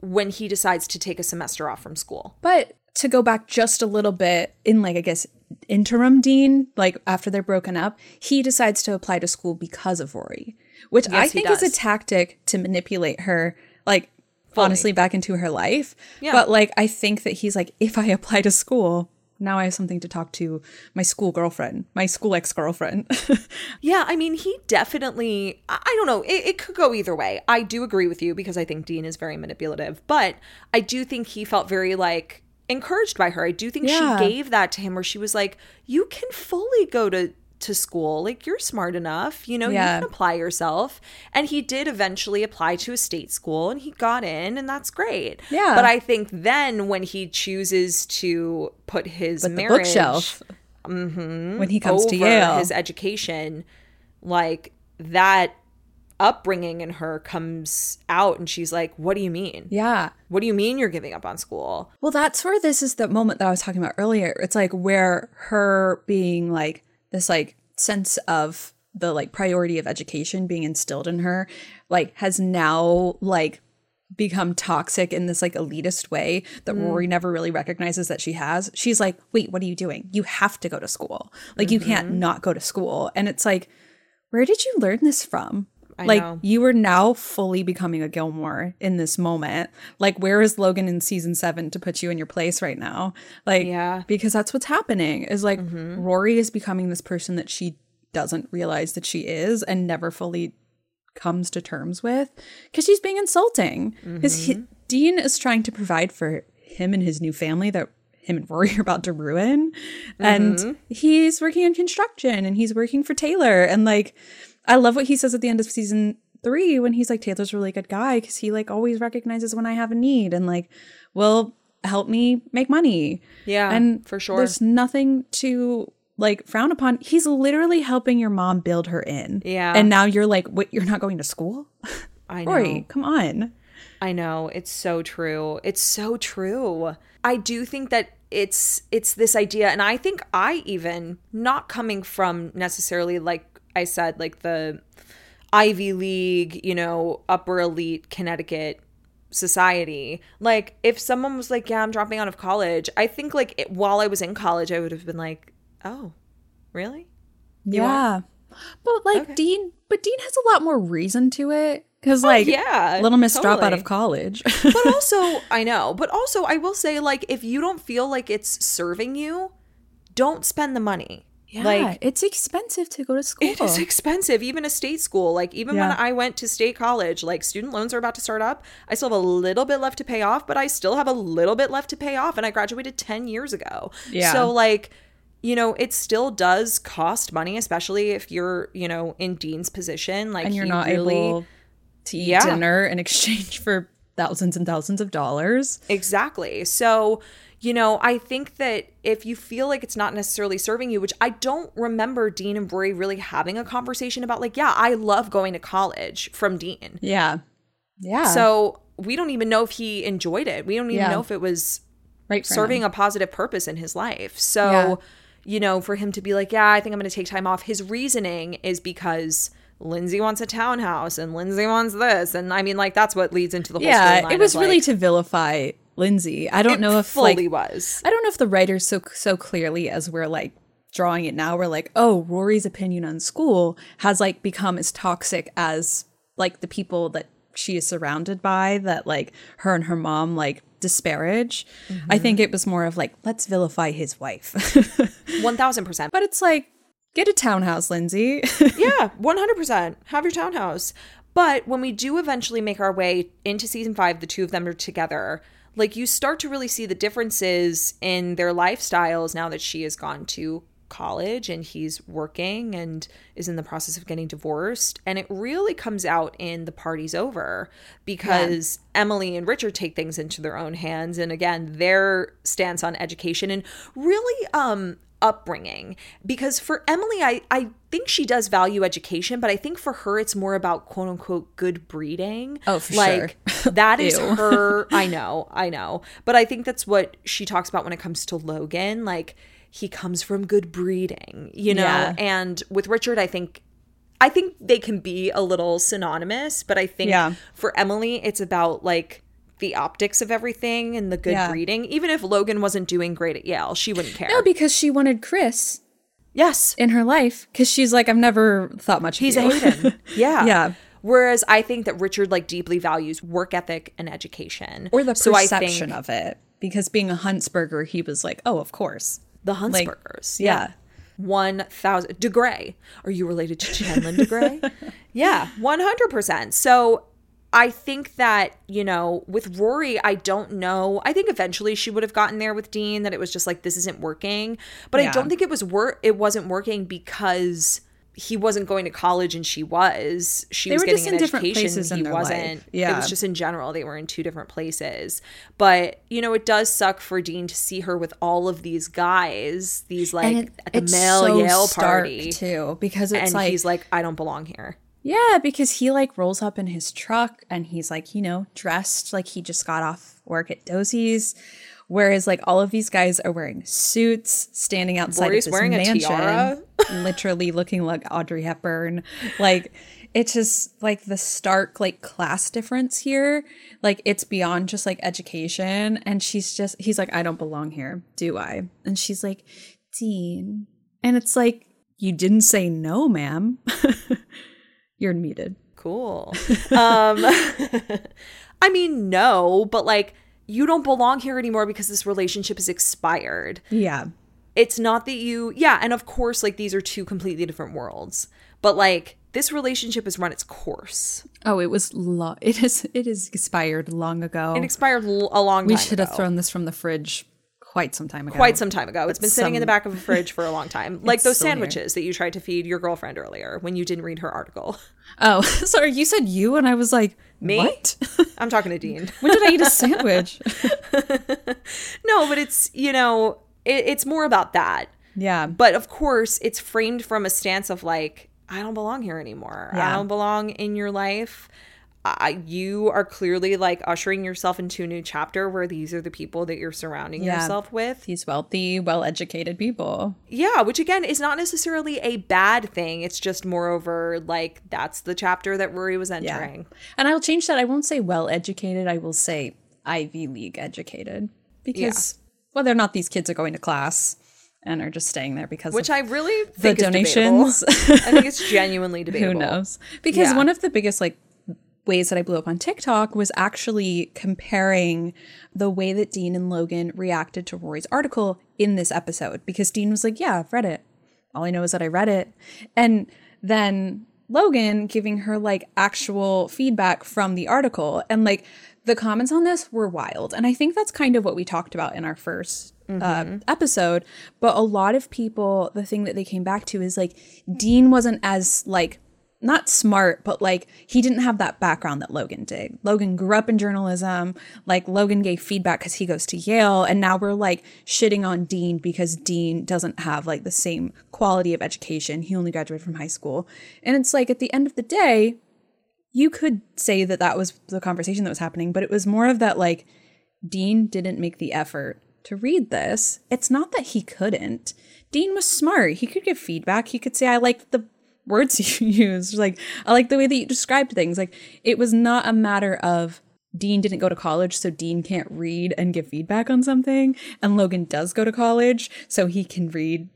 Speaker 2: when he decides to take a semester off from school.
Speaker 1: But to go back just a little bit in, like, I guess, interim Dean, like after they're broken up, he decides to apply to school because of Rory, which I
Speaker 2: Yes, he
Speaker 1: think is a tactic to manipulate her, like, honestly, back into her life.
Speaker 2: Yeah.
Speaker 1: But, like, I think that he's like, if I apply to school, now I have something to talk to my school girlfriend, my school ex girlfriend. <laughs>
Speaker 2: Yeah, I mean, he definitely, I don't know, it, it could go either way. I do agree with you because I think Dean is very manipulative, but I do think he felt very like encouraged by her. I do think
Speaker 1: Yeah.
Speaker 2: she gave that to him where she was like, you can fully go to to school like you're smart enough you know
Speaker 1: Yeah.
Speaker 2: you can apply yourself and he did eventually apply to a state school and he got in and that's great
Speaker 1: Yeah.
Speaker 2: but i think then when he chooses to put his
Speaker 1: But
Speaker 2: marriage
Speaker 1: bookshelf. Mm-hmm, when he comes to Yale.
Speaker 2: his education like that upbringing in her comes out and she's like what do you mean
Speaker 1: yeah.
Speaker 2: what do you mean you're giving up on school
Speaker 1: Well, that's where this is the moment that I was talking about earlier. It's like where her being like this like sense of the like priority of education being instilled in her like has now like become toxic in this like elitist way that mm. Rory never really recognizes that she has. She's like, "Wait, what are you doing? You have to go to school. Like you can't mm-hmm. not go to school." And it's like, "Where did you learn this from?"
Speaker 2: I
Speaker 1: like
Speaker 2: know.
Speaker 1: you are now fully becoming a Gilmore in this moment. Like, where is Logan in season seven to put you in your place right now? Like,
Speaker 2: Yeah.
Speaker 1: because that's what's happening. Is like mm-hmm. Rory is becoming this person that she doesn't realize that she is and never fully comes to terms with because she's being insulting. Because mm-hmm. Dean is trying to provide for him and his new family that him and Rory <laughs> are about to ruin. And mm-hmm. he's working on construction and he's working for Taylor. And like, I love what he says at the end of season three when he's like, Taylor's a really good guy because he like always recognizes when I have a need and like will help me make money.
Speaker 2: Yeah,
Speaker 1: and
Speaker 2: for sure.
Speaker 1: There's nothing to like frown upon. He's literally helping your mom build her in.
Speaker 2: Yeah.
Speaker 1: And now you're like, what? You're not going to school?
Speaker 2: i <laughs> know
Speaker 1: Rory, come on.
Speaker 2: I know it's so true. It's so true. I do think that it's it's this idea and I think I even not coming from necessarily like I said like the Ivy League, you know, upper elite Connecticut society. Like if someone was like, "Yeah, I'm dropping out of college," I think like it, while I was in college, I would have been like, "Oh, really?"
Speaker 1: yeah. But like
Speaker 2: Okay.
Speaker 1: Dean, but Dean has a lot more reason to it because oh, like
Speaker 2: Oh, yeah,
Speaker 1: Little Miss drop out of college.
Speaker 2: but <laughs> also, I know, but also, I will say, like, if you don't feel like it's serving you, don't spend the money.
Speaker 1: Yeah,
Speaker 2: Like,
Speaker 1: it's expensive to go to school.
Speaker 2: it is expensive, even a state school. Like, even when I went to state college, like, student loans are about to start up. I still have a little bit left to pay off, but I still have a little bit left to pay off. And I graduated 10 years ago.
Speaker 1: Yeah.
Speaker 2: So, like, you know, it still does cost money, especially if you're, you know, in Dean's position. Like,
Speaker 1: and you're not
Speaker 2: really,
Speaker 1: able to eat
Speaker 2: Yeah.
Speaker 1: dinner in exchange <laughs> for thousands and thousands of dollars.
Speaker 2: Exactly. So, you know, I think that if you feel like it's not necessarily serving you, which I don't remember Dean and Rory really having a conversation about, like, yeah, I love going to college from Dean.
Speaker 1: Yeah, yeah.
Speaker 2: So we don't even know if he enjoyed it. We don't even
Speaker 1: Yeah.
Speaker 2: know if it was
Speaker 1: right,
Speaker 2: serving
Speaker 1: him.
Speaker 2: a positive purpose in his life. So,
Speaker 1: Yeah.
Speaker 2: you know, for him to be like, yeah, I think I'm going to take time off, his reasoning is because Lindsay wants a townhouse and Lindsay wants this. And I mean, like, that's what leads into the whole
Speaker 1: Yeah, it was really
Speaker 2: like,
Speaker 1: to vilify Lindsay. I don't
Speaker 2: it
Speaker 1: know if like
Speaker 2: was.
Speaker 1: I don't know if the writers so so clearly as we're like drawing it now we're like, "Oh, Rory's opinion on school has like become as toxic as like the people that she is surrounded by that like her and her mom like disparage." I think mm-hmm. it was more of like, "Let's vilify his wife." <laughs>
Speaker 2: 1000%.
Speaker 1: but it's like, get a townhouse, Lindsay. <laughs>
Speaker 2: yeah, 100%. Have your townhouse. But when we do eventually make our way into season five, the two of them are together, like you start to really see the differences in their lifestyles now that she has gone to college and he's working and is in the process of getting divorced. And it really comes out in the party's over because Emily and Richard take things into their own hands. And again, their stance on education and really, um, upbringing because for Emily I I think she does value education but I think for her it's more about quote unquote good breeding
Speaker 1: Oh, for
Speaker 2: like
Speaker 1: sure. <laughs>
Speaker 2: that is her <laughs> I know I know but I think that's what she talks about when it comes to Logan like he comes from good breeding you know
Speaker 1: Yeah.
Speaker 2: and with Richard I think I think they can be a little synonymous but I think
Speaker 1: Yeah.
Speaker 2: for Emily it's about like the optics of everything and the good
Speaker 1: Yeah.
Speaker 2: breeding even if Logan wasn't doing great at Yale she wouldn't care
Speaker 1: no, because she wanted Chris
Speaker 2: Yes.
Speaker 1: in her life cuz she's like, "I've never thought much
Speaker 2: He's
Speaker 1: of
Speaker 2: a
Speaker 1: you."
Speaker 2: Hayden. <laughs> Yeah.
Speaker 1: Yeah.
Speaker 2: Whereas I think that Richard like deeply values work ethic and education.
Speaker 1: or the
Speaker 2: So
Speaker 1: perception
Speaker 2: think
Speaker 1: of it because being a Huntzberger he was like oh of course
Speaker 2: the
Speaker 1: like,
Speaker 2: Huntzbergers.
Speaker 1: yeah.
Speaker 2: One thousand DeGray. Are you related to Chandler DeGray? <laughs> yeah, one hundred percent. So I think that, you know, with Rory, I don't know. I think eventually she would have gotten there with Dean that it was just like this isn't working. But I don't think it was wor- it wasn't working because he wasn't going to college and she was. She
Speaker 1: They
Speaker 2: was getting
Speaker 1: just
Speaker 2: an
Speaker 1: in different
Speaker 2: education. he wasn't.
Speaker 1: life.
Speaker 2: It was just in general they were in two different places. But, you know, it does suck for Dean to see her with all of these guys, these like
Speaker 1: it,
Speaker 2: at the male
Speaker 1: so
Speaker 2: Yale party.
Speaker 1: too because it's
Speaker 2: and
Speaker 1: like
Speaker 2: he's like, I don't belong here.
Speaker 1: Yeah because he like rolls up in his truck and he's like you know dressed like he just got off work at Doose's. Whereas like all of these guys are wearing suits standing outside
Speaker 2: Rory's
Speaker 1: of this
Speaker 2: wearing a
Speaker 1: mansion
Speaker 2: tiara. <laughs>
Speaker 1: literally looking like Audrey Hepburn. Like it's just like the stark like class difference here. Like it's beyond just like education. And she's just he's like I don't belong here. Do I? And she's like Dean. And it's like you didn't say no ma'am <laughs> you're muted
Speaker 2: Cool. um <laughs> I mean, no, but like you don't belong here anymore because this relationship is expired.
Speaker 1: yeah
Speaker 2: It's not that you yeah, and of course like these are two completely different worlds. But like this relationship has run its course.
Speaker 1: oh it was lo- it is it is expired long ago
Speaker 2: It expired l- a long time ago.
Speaker 1: we should have thrown this from the fridge quite some time ago
Speaker 2: quite some time ago. It's been sitting in the back of a fridge for a long <laughs> time. Like those
Speaker 1: still here.
Speaker 2: sandwiches that you tried to feed your girlfriend earlier when you didn't read her article. <laughs>
Speaker 1: oh <laughs> sorry you said you and I was like
Speaker 2: Me?
Speaker 1: what
Speaker 2: I'm talking to Dean.
Speaker 1: when did I eat a sandwich
Speaker 2: no, but it's, you know, it, it's more about that.
Speaker 1: yeah
Speaker 2: But of course, it's framed from a stance of like, I don't belong here anymore. I don't belong in your life. I, you are clearly like ushering yourself into a new chapter where these are the people that you're surrounding
Speaker 1: Yeah.
Speaker 2: yourself with.
Speaker 1: These wealthy, well educated people.
Speaker 2: Yeah, which again is not necessarily a bad thing. It's just moreover like that's the chapter that Rory was entering.
Speaker 1: And I'll change that. I won't say well educated. I will say Ivy League educated. Because whether or not these kids are going to class and are just staying there because
Speaker 2: Which
Speaker 1: of
Speaker 2: I really
Speaker 1: the
Speaker 2: is
Speaker 1: donations.
Speaker 2: I think it's <laughs> genuinely debatable.
Speaker 1: Who knows? Because
Speaker 2: Yeah.
Speaker 1: one of the biggest like ways that I blew up on TikTok was actually comparing the way that Dean and Logan reacted to Rory's article in this episode. Because Dean was like, "Yeah, I've read it. All I know is that I read it," and then Logan giving her like actual feedback from the article, and like the comments on this were wild. And I think that's kind of what we talked about in our first uh, episode. But a lot of people, the thing that they came back to is like Dean wasn't as like not smart, but like he didn't have that background that Logan did. Logan grew up in journalism. Like Logan gave feedback because he goes to Yale, and now we're like shitting on Dean because Dean doesn't have like the same quality of education. He only graduated from high school, and it's like at the end of the day, you could say that that was the conversation that was happening, but it was more of that like Dean didn't make the effort to read this. It's not that he couldn't. Dean was smart. He could give feedback. He could say, I like the words <laughs> you used. Like, I like the way that you described things. Like, it was not a matter of Dean didn't go to college, so Dean can't read and give feedback on something. And Logan does go to college, so he can read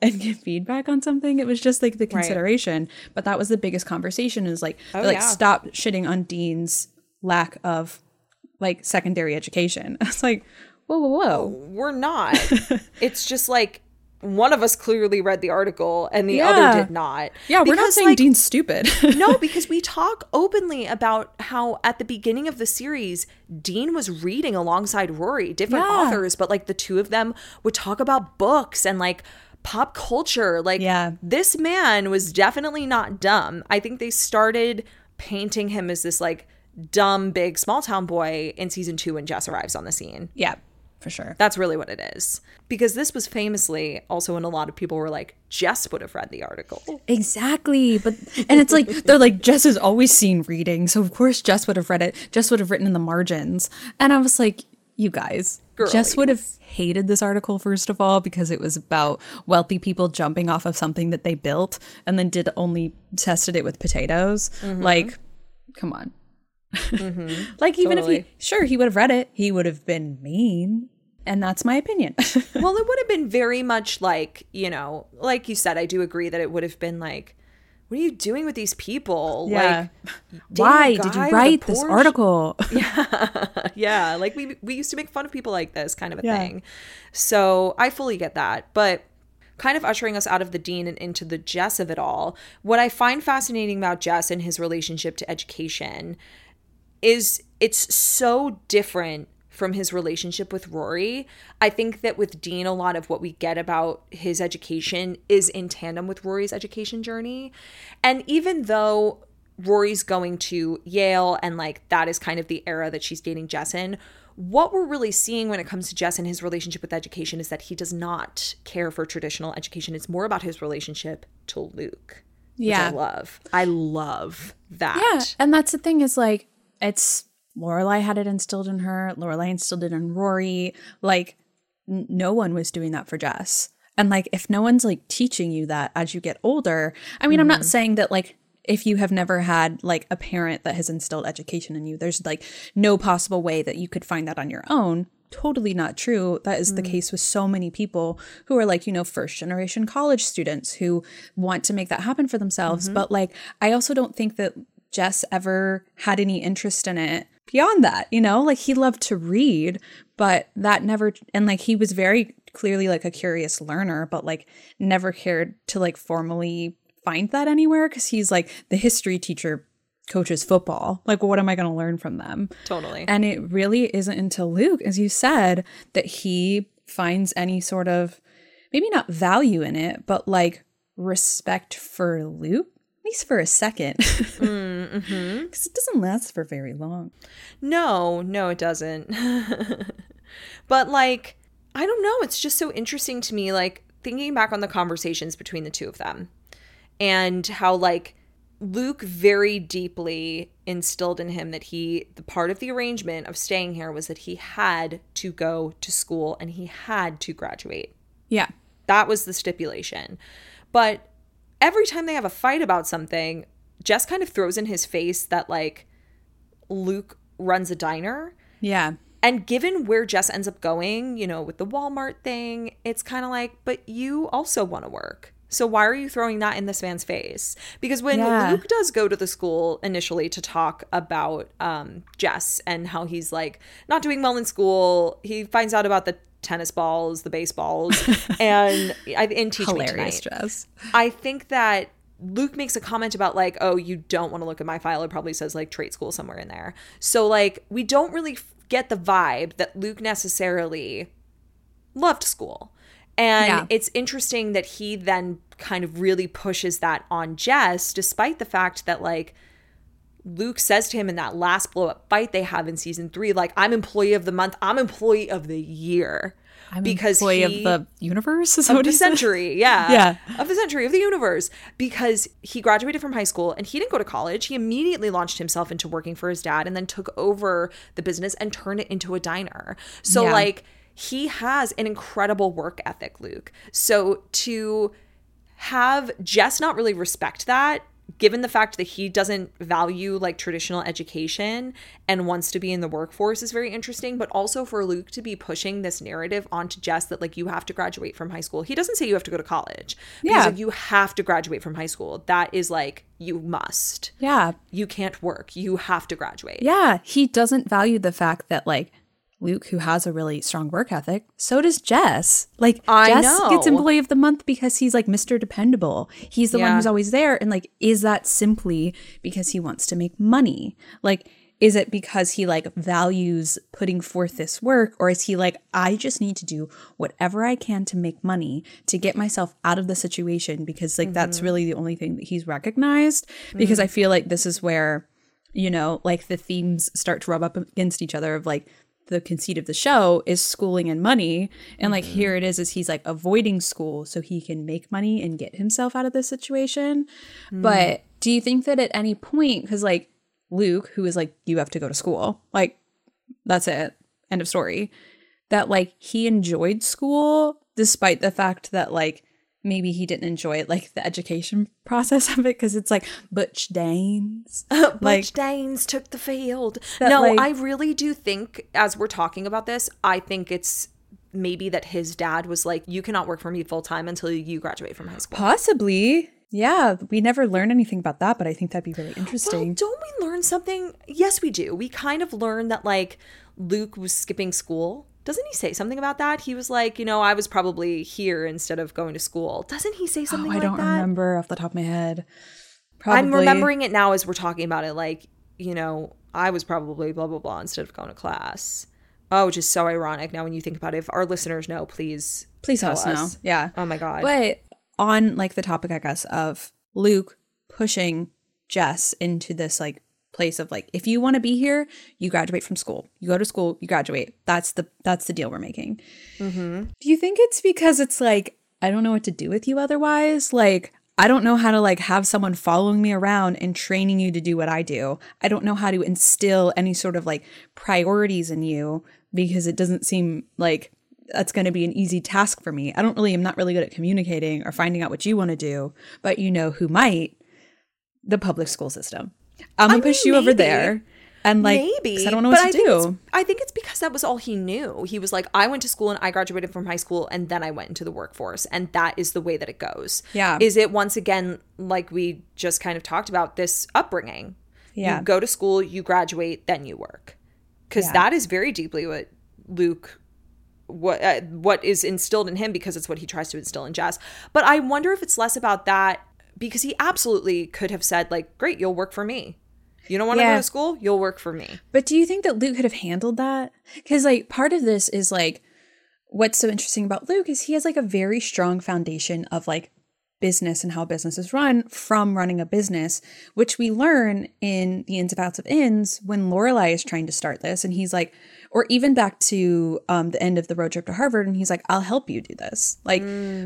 Speaker 1: and <laughs> give feedback on something. It was just like the consideration. But that was the biggest conversation is like, oh, like
Speaker 2: yeah.
Speaker 1: stop shitting on Dean's lack of like secondary education. <laughs> It's like, whoa, whoa, whoa.
Speaker 2: We're not. it's just like one of us clearly read the article and the
Speaker 1: Yeah.
Speaker 2: other did not.
Speaker 1: Yeah, we're not saying
Speaker 2: like,
Speaker 1: Dean's stupid. <laughs>
Speaker 2: no, because we talk openly about how at the beginning of the series, Dean was reading alongside Rory, different
Speaker 1: Yeah.
Speaker 2: authors, but like the two of them would talk about books and like pop culture. Like,
Speaker 1: Yeah.
Speaker 2: this man was definitely not dumb. I think they started painting him as this like dumb, big, small town boy in season two when Jess arrives on the scene.
Speaker 1: yeah, for sure.
Speaker 2: That's really what it is. Because this was famously also when a lot of people were like, Jess would have read the article.
Speaker 1: Exactly. But and it's like they're like Jess has always seen reading, so of course Jess would have read it. Jess would have written in the margins. And I was like, you guys, Jess would have hated this article first of all because it was about wealthy people jumping off of something that they built and then did only tested it with potatoes. Mm-hmm. Like, come on. Mm-hmm. <laughs> like even if he sure he would have read it, he would have been mean. And that's my opinion. <laughs>
Speaker 2: well, it would have been very much like, you know, like you said, I do agree that it would have been like, what are you doing with these people?
Speaker 1: Yeah.
Speaker 2: Like, <laughs>
Speaker 1: Why did you write this article? <laughs>
Speaker 2: yeah, Yeah. like we we used to make fun of people like this kind of a
Speaker 1: Yeah.
Speaker 2: thing. So I fully get that, but kind of ushering us out of the Dean and into the Jess of it all. What I find fascinating about Jess and his relationship to education is it's so different from his relationship with Rory. I think that with Dean, a lot of what we get about his education is in tandem with Rory's education journey. And even though Rory's going to Yale and like that is kind of the era that she's dating Jess in, what we're really seeing when it comes to Jess and his relationship with education is that he does not care for traditional education. It's more about his relationship to Luke.
Speaker 1: Yeah.
Speaker 2: I love. I love that.
Speaker 1: Yeah, and that's the thing is like it's Lorelai had it instilled in her. Lorelai instilled it in Rory. Like n- no one was doing that for Jess. And like if no one's like teaching you that as you get older, I mean, I'm not mm-hmm. saying that like if you have never had like a parent that has instilled education in you, there's like no possible way that you could find that on your own. Totally not true. That is the mm-hmm. case with so many people who are like, you know, first generation college students who want to make that happen for themselves. Mm-hmm. But like, I also don't think that Jess ever had any interest in it beyond that, you know? Like he loved to read, but that never and like he was very clearly like a curious learner, but like never cared to like formally find that anywhere cuz he's like the history teacher coaches football. Like what am I going to learn from them?
Speaker 2: Totally.
Speaker 1: And it really isn't until Luke, as you said, that he finds any sort of maybe not value in it, but like respect for Luke, at least for a second. <laughs> Mm-hmm. Because it doesn't last for very long.
Speaker 2: No, no, it doesn't. <laughs> but like, I don't know. It's just so interesting to me, like thinking back on the conversations between the two of them and how, like, Luke very deeply instilled in him that he, the part of the arrangement of staying here was that he had to go to school and he had to graduate.
Speaker 1: Yeah.
Speaker 2: That was the stipulation. But every time they have a fight about something, Jess kind of throws in his face that, like, Luke runs a diner.
Speaker 1: Yeah.
Speaker 2: And given where Jess ends up going, you know, with the Walmart thing, it's kind of like, but you also want to work. So why are you throwing that in this man's face? Because when
Speaker 1: Yeah.
Speaker 2: Luke does go to the school initially to talk about um, Jess and how he's like not doing well in school, he finds out about the tennis balls, the baseballs, <laughs> and I in Teach
Speaker 1: Hilarious dress.
Speaker 2: I think that Luke makes a comment about like, oh, you don't want to look at my file. It probably says like trade school somewhere in there. So like, we don't really f- get the vibe that Luke necessarily loved school. And
Speaker 1: Yeah.
Speaker 2: it's interesting that he then kind of really pushes that on Jess, despite the fact that like Luke says to him in that last blow up fight they have in season three, like, I'm employee of the month, I'm employee of the year.
Speaker 1: I'm
Speaker 2: because
Speaker 1: employee
Speaker 2: he-
Speaker 1: of the universe. Is
Speaker 2: of
Speaker 1: what
Speaker 2: the century, yeah. <laughs>
Speaker 1: Yeah.
Speaker 2: Of the century, of the universe. Because he graduated from high school and he didn't go to college. He immediately launched himself into working for his dad and then took over the business and turned it into a diner. So,
Speaker 1: Yeah.
Speaker 2: like, he has an incredible work ethic, Luke. So, to have Jess not really respect that, given the fact that he doesn't value like traditional education and wants to be in the workforce is very interesting. But also for Luke to be pushing this narrative onto Jess that like you have to graduate from high school. He doesn't say you have to go to college.
Speaker 1: Yeah.
Speaker 2: like, you have to graduate from high school. That is like you must.
Speaker 1: Yeah.
Speaker 2: You can't work. You have to graduate.
Speaker 1: Yeah. He doesn't value the fact that like Luke, who has a really strong work ethic, so does Jess. Like
Speaker 2: I
Speaker 1: Jess
Speaker 2: know.
Speaker 1: gets employee of the month because he's like Mr. Dependable. He's the one who's always there. And like, is that simply because he wants to make money? Like, is it because he like values putting forth this work or is he like i just need to do whatever i can to make money to get myself out of the situation because like that's mm-hmm. really the only thing that he's recognized because mm. i feel like this is where you know like the themes start to rub up against each other of like the conceit of the show is schooling and money. And like mm-hmm. here it is is he's like avoiding school so he can make money and get himself out of this situation. But mm. do you think that at any point because like luke who is like you have to go to school like that's it end of story that like he enjoyed school despite the fact that like maybe he didn't enjoy it like the education process of it because it's like butch danes <laughs>
Speaker 2: Butch
Speaker 1: like
Speaker 2: Danes took the field.
Speaker 1: That,
Speaker 2: No,
Speaker 1: like-
Speaker 2: I really do think, as we're talking about this, I think it's maybe that his dad was like, "You cannot work for me full time until you graduate from high school."
Speaker 1: possibly yeah we never learned anything about that but i think that'd be really
Speaker 2: Well,
Speaker 1: interesting
Speaker 2: don't we learn something? Yes, we do. We kind of learned that like Luke was skipping school. Doesn't he say something about that? He was like, you know, I was probably here instead of going to school. Doesn't he say something
Speaker 1: oh,
Speaker 2: something
Speaker 1: i
Speaker 2: like
Speaker 1: don't
Speaker 2: that?
Speaker 1: remember off the top of my head Probably.
Speaker 2: I'm remembering it now as we're talking about it. Like, you know, I was probably blah blah blah instead of going to class. Oh, which is so ironic now when you think about it. If our listeners know, please,
Speaker 1: please
Speaker 2: tell
Speaker 1: us know yeah
Speaker 2: Oh my god.
Speaker 1: But on like the topic, I guess, of Luke pushing Jess into this like place of like, if you want to be here, you graduate from school. You go to school, you graduate. That's the that's the deal we're making.
Speaker 2: Mm-hmm.
Speaker 1: Do you think it's because it's like I don't know what to do with you otherwise? Like I don't know how to like have someone following me around and training you to do what I do. I don't know how to instill any sort of like priorities in you because it doesn't seem like that's going to be an easy task for me. I don't really, I'm not really good at communicating or finding out what you want to do, but you know who might? The public school system. I'm gonna
Speaker 2: I
Speaker 1: push
Speaker 2: mean,
Speaker 1: you over there and like,
Speaker 2: Maybe
Speaker 1: I don't know
Speaker 2: but
Speaker 1: what
Speaker 2: I
Speaker 1: to
Speaker 2: think
Speaker 1: do.
Speaker 2: I think it's because that was all he knew. He was like, I went to school and I graduated from high school and then I went into the workforce, and that is the way that it goes.
Speaker 1: Yeah.
Speaker 2: Is it once again like we just kind of talked about this upbringing?
Speaker 1: Yeah.
Speaker 2: You go to school, you graduate, then you work, because
Speaker 1: Yeah.
Speaker 2: that is very deeply what Luke. What uh, what is instilled in him because it's what he tries to instill in Jess. But I wonder if it's less about that because he absolutely could have said like, "Great, you'll work for me. You don't want to
Speaker 1: Yeah.
Speaker 2: go to school, you'll work for me."
Speaker 1: But do you think that Luke could have handled that? Because like part of this is like what's so interesting about Luke is he has like a very strong foundation of like business and how business is run from running a business, which we learn in the ins and outs of ins when Lorelai is trying to start this, and he's like, or even back to um, the end of the road trip to Harvard, and he's like, "I'll help you do this." Like,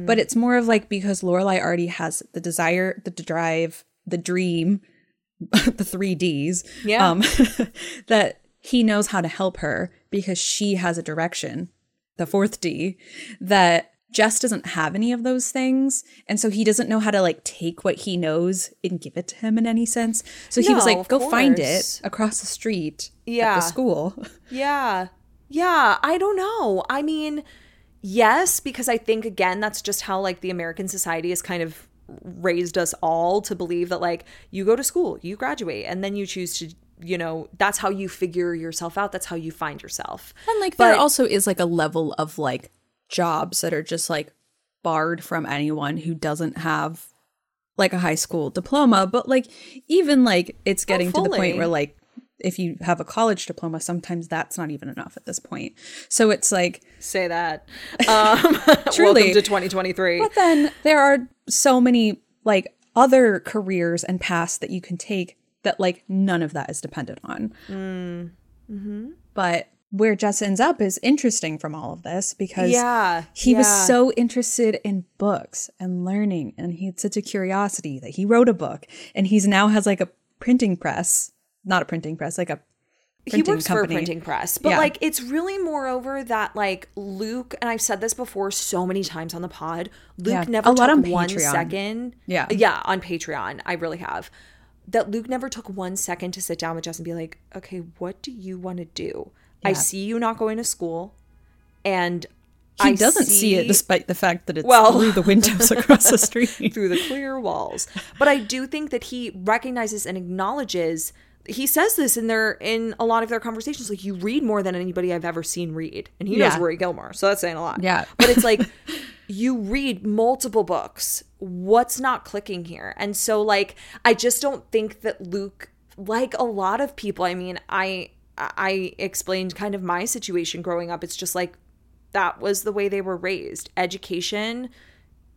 Speaker 1: but it's more of like because Lorelai already has the desire, the drive, the dream, <laughs> the three Ds.
Speaker 2: Yeah.
Speaker 1: Um, <laughs> that he knows how to help her because she has a direction, the fourth D, that Jess doesn't have any of those things. And so he doesn't know how to like take what he knows and give it to him in any sense. So he was like,
Speaker 2: of
Speaker 1: go find it across the street at
Speaker 2: Yeah.
Speaker 1: the school. <laughs>
Speaker 2: Yeah. Yeah. I don't know. I mean, yes, because I think, again, that's just how like the American society has kind of raised us all to believe that like you go to school, you graduate, and then you choose to, you know, that's how you figure yourself out. That's how you find yourself.
Speaker 1: And like there
Speaker 2: But-
Speaker 1: also is like a level of like jobs that are just like barred from anyone who doesn't have like a high school diploma. But like even like it's getting to the point where like if you have a college diploma, sometimes that's not even enough at this point. So it's like
Speaker 2: Say that. <laughs> Um,
Speaker 1: Truly. <laughs>
Speaker 2: Welcome to 2023.
Speaker 1: But then there are so many like other careers and paths that you can take that like none of that is dependent on.
Speaker 2: mm-hmm
Speaker 1: But where Jess ends up is interesting from all of this because
Speaker 2: Yeah,
Speaker 1: he was so interested in books and learning and he had such a curiosity that he wrote a book and he's now has like a printing press, not a printing press, like a
Speaker 2: he
Speaker 1: printing
Speaker 2: works for a printing press but
Speaker 1: Yeah.
Speaker 2: like it's really moreover that like luke and i've said this before so many times on the pod luke
Speaker 1: Yeah,
Speaker 2: never
Speaker 1: a lot
Speaker 2: took
Speaker 1: on
Speaker 2: one
Speaker 1: Patreon.
Speaker 2: second
Speaker 1: Yeah.
Speaker 2: yeah on patreon i really have that luke never took one second to sit down with jess and be like okay what do you want to do i see you not going to school and
Speaker 1: He
Speaker 2: I
Speaker 1: doesn't see, it despite the fact that it's
Speaker 2: Well-
Speaker 1: through the windows across the street. <laughs>
Speaker 2: through the clear walls. But I do think that he recognizes and acknowledges he says this in their in a lot of their conversations like you read more than anybody I've ever seen read. And he knows
Speaker 1: Yeah.
Speaker 2: Rory Gilmore, so that's saying a lot.
Speaker 1: Yeah.
Speaker 2: But it's like <laughs> you read multiple books. What's not clicking here? And so like I just don't think that Luke like a lot of people, I mean, I I explained kind of my situation growing up. It's just like that was the way they were raised. Education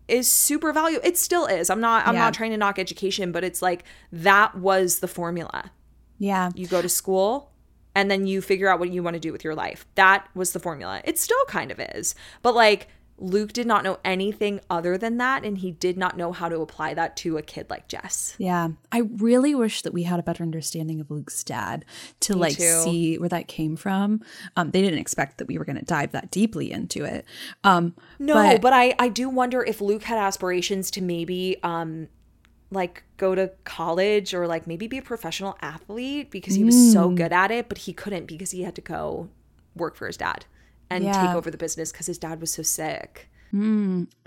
Speaker 2: is super valuable. It still is. I'm not I'm
Speaker 1: Yeah.
Speaker 2: not trying to knock education, but it's like that was the formula.
Speaker 1: Yeah.
Speaker 2: You go to school and then you figure out what you want to do with your life. That was the formula. It still kind of is. But like Luke did not know anything other than that and he did not know how to apply that to a kid like Jess.
Speaker 1: Yeah. I really wish that we had a better understanding of Luke's dad to like
Speaker 2: too.
Speaker 1: see where that came from. Um, they didn't expect that we were going to dive that deeply into it. Um,
Speaker 2: No, but, I I do wonder if Luke had aspirations to maybe um like go to college or like maybe be a professional athlete because he was so good at it, but he couldn't because he had to go work for his dad and
Speaker 1: Yeah.
Speaker 2: take over the business because his dad was so sick.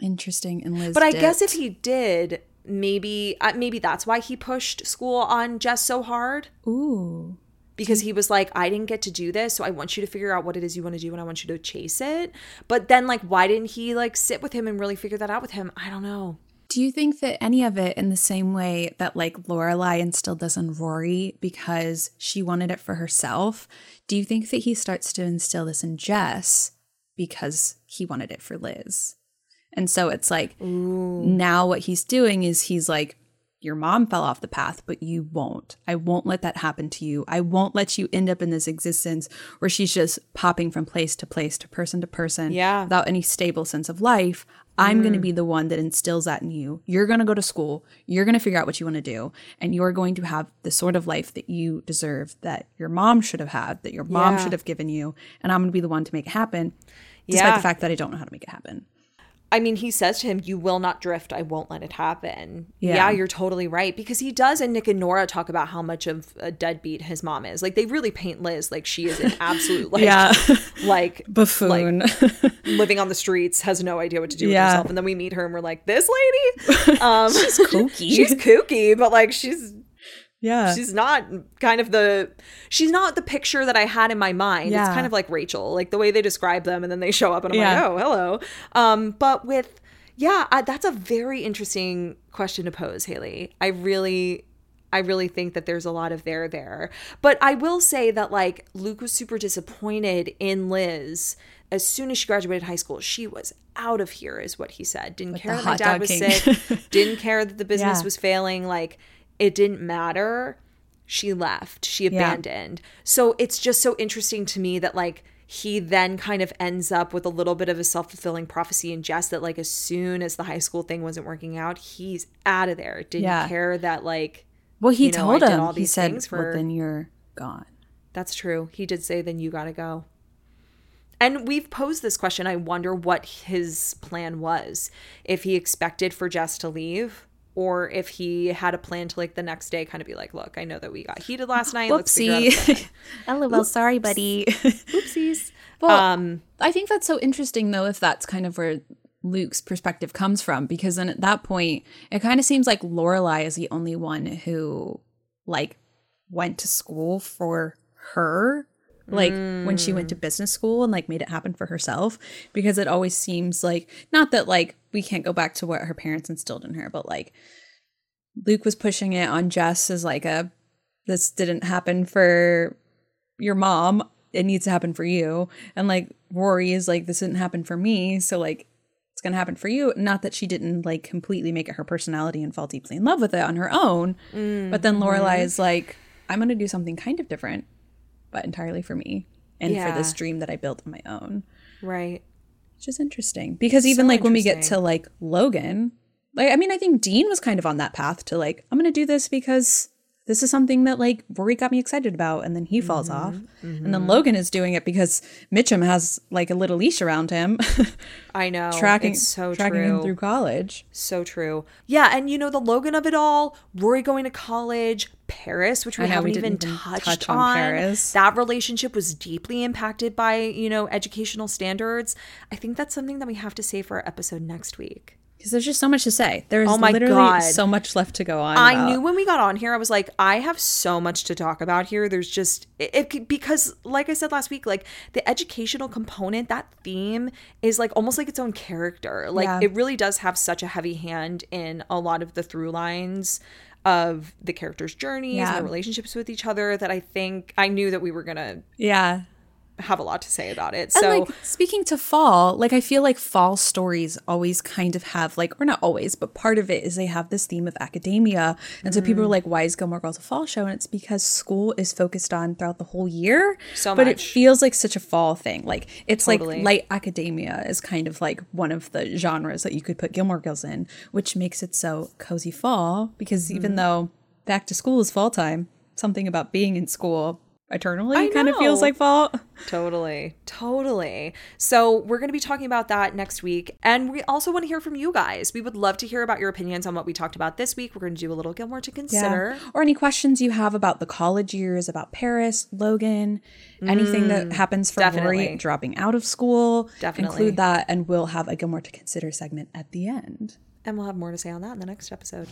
Speaker 1: interesting. And Liz,
Speaker 2: But I
Speaker 1: did.
Speaker 2: guess if he did, maybe uh, maybe that's why he pushed school on Jess so hard
Speaker 1: ooh,
Speaker 2: because he was like, I didn't get to do this, so I want you to figure out what it is you want to do and I want you to chase it. But then like why didn't he like sit with him and really figure that out with him? I don't know.
Speaker 1: do you think that any of it in the same way that like Lorelai instilled this in Rory because she wanted it for herself? Do you think that he starts to instill this in Jess because he wanted it for Liz? And so it's like now what he's doing is he's like, Your mom fell off the path, but you won't. I won't let that happen to you. I won't let you end up in this existence where she's just popping from place to place to person to person
Speaker 2: Yeah.
Speaker 1: without any stable sense of life. I'm going to mm. be the one that instills that in you. You're going to go to school. You're going to figure out what you want to do. And you're going to have the sort of life that you deserve, that your mom should have had, that your mom
Speaker 2: Yeah.
Speaker 1: should have given you. And I'm going to be the one to make it happen, despite
Speaker 2: Yeah.
Speaker 1: the fact that I don't know how to make it happen.
Speaker 2: I mean, he says to him, You will not drift. I won't let it happen.
Speaker 1: Yeah.
Speaker 2: Yeah. you're totally right. Because he does, and Nick and Nora talk about how much of a deadbeat his mom is. Like, they really paint Liz like she is an <laughs> absolute, <laughs> like, like
Speaker 1: Buffoon. <laughs>
Speaker 2: living on the streets, has no idea what to do
Speaker 1: Yeah.
Speaker 2: with herself. And then we meet her and we're like, This lady? Um,
Speaker 1: She's kooky.
Speaker 2: she's kooky, but like, she's
Speaker 1: yeah.
Speaker 2: she's not kind of the she's not the picture that I had in my mind.
Speaker 1: Yeah.
Speaker 2: It's kind of like Rachel, like the way they describe them, and then they show up, and I'm
Speaker 1: Yeah.
Speaker 2: like, oh, hello. Um, but with yeah, I, that's a very interesting question to pose, Haley. I really. I really think that there's a lot of there there. But I will say that like Luke was super disappointed in Liz. As soon as she graduated high school, she was out of here, is what he said. Didn't care that my dad was
Speaker 1: king.
Speaker 2: sick. <laughs> Didn't care that the business
Speaker 1: Yeah.
Speaker 2: was failing. Like it didn't matter. she left, she abandoned. So it's just so interesting to me that like he then kind of ends up with a little bit of a self-fulfilling prophecy in Jess that like as soon as the high school thing wasn't working out, he's out of there. Didn't
Speaker 1: Yeah.
Speaker 2: care that like
Speaker 1: Well, he
Speaker 2: you know,
Speaker 1: told him.
Speaker 2: all
Speaker 1: he said,
Speaker 2: things
Speaker 1: "Well, then you're gone."
Speaker 2: That's true. He did say, then you got to go. And we've posed this question. I wonder what his plan was. If he expected for Jess to leave, or if he had a plan to, like, the next day kind of be like, look, I know that we got heated last night. Let's figure out a plan."
Speaker 1: Whoopsie. <laughs> LOL, sorry, buddy.
Speaker 2: Oopsies. <laughs>
Speaker 1: Well,
Speaker 2: Um,
Speaker 1: I think that's so interesting, though, if that's kind of where Luke's perspective comes from, because then at that point, it kind of seems like Lorelai is the only one who, like, went to school for her, like when she went to mm. business school and like made it happen for herself. Because it always seems like not that like we can't go back to what her parents instilled in her, but like Luke was pushing it on Jess as like a this didn't happen for your mom. It needs to happen for you. And like rory is like this didn't happen for me. So like it's gonna happen for you. Not that she didn't like completely make it her personality and fall deeply in love with it on her own but then mm-hmm. lorelai is like i'm gonna do something kind of different but entirely for me and for this dream that i built on my own.
Speaker 2: Right.
Speaker 1: which is interesting. Because even
Speaker 2: So
Speaker 1: like when we get to like logan like i mean i think dean was kind of on that path to like i'm gonna do this because this is something that like rory got me excited about and then he falls
Speaker 2: Mm-hmm,
Speaker 1: off and then logan is doing it because mitchum has like a little leash around him <laughs>
Speaker 2: I know.
Speaker 1: tracking
Speaker 2: so
Speaker 1: tracking
Speaker 2: true.
Speaker 1: him through college
Speaker 2: So true. Yeah, and you know the Logan of it all, Rory going to college, Paris, which we
Speaker 1: know,
Speaker 2: haven't
Speaker 1: we
Speaker 2: even touched
Speaker 1: touch on
Speaker 2: on.
Speaker 1: Paris.
Speaker 2: That relationship was deeply impacted by, you know, educational standards. I think that's something that we have to say for our episode next week.
Speaker 1: Because there's just so much to say there's
Speaker 2: Oh my
Speaker 1: literally
Speaker 2: God.
Speaker 1: so much left to go on
Speaker 2: I
Speaker 1: about.
Speaker 2: knew when we got on here, I was like, I have so much to talk about here. There's just it, it because, like I said last week, like the educational component, that theme is like almost like its own character. Like
Speaker 1: Yeah.
Speaker 2: it really does have such a heavy hand in a lot of the through lines of the characters' journeys
Speaker 1: Yeah.
Speaker 2: and relationships with each other. That I think I knew that we were gonna
Speaker 1: yeah
Speaker 2: have a lot to say about it. So
Speaker 1: like speaking to fall, like I feel like fall stories always kind of have like, or not always, but part of it is they have this theme of academia. And so
Speaker 2: Mm.
Speaker 1: people are like, why is Gilmore Girls a fall show? And it's because school is focused on throughout the whole year.
Speaker 2: So
Speaker 1: but it feels like such a fall thing. Like it's
Speaker 2: Totally.
Speaker 1: like light academia is kind of like one of the genres that you could put Gilmore Girls in, which makes it so cozy fall. Because
Speaker 2: Mm-hmm.
Speaker 1: even though back to school is fall time, something about being in school eternally
Speaker 2: I
Speaker 1: kind of feels like fault.
Speaker 2: Totally. Totally. So, we're going to be talking about that next week. And we also want to hear from you guys. We would love to hear about your opinions on what we talked about this week. We're going to do a little Gilmore to consider.
Speaker 1: Or any questions you have about the college years, about Paris, Logan, anything that mm, happens for
Speaker 2: definitely.
Speaker 1: Rory dropping out of school.
Speaker 2: Definitely.
Speaker 1: Include that, and we'll have a Gilmore to consider segment at the end.
Speaker 2: And we'll have more to say on that in the next episode.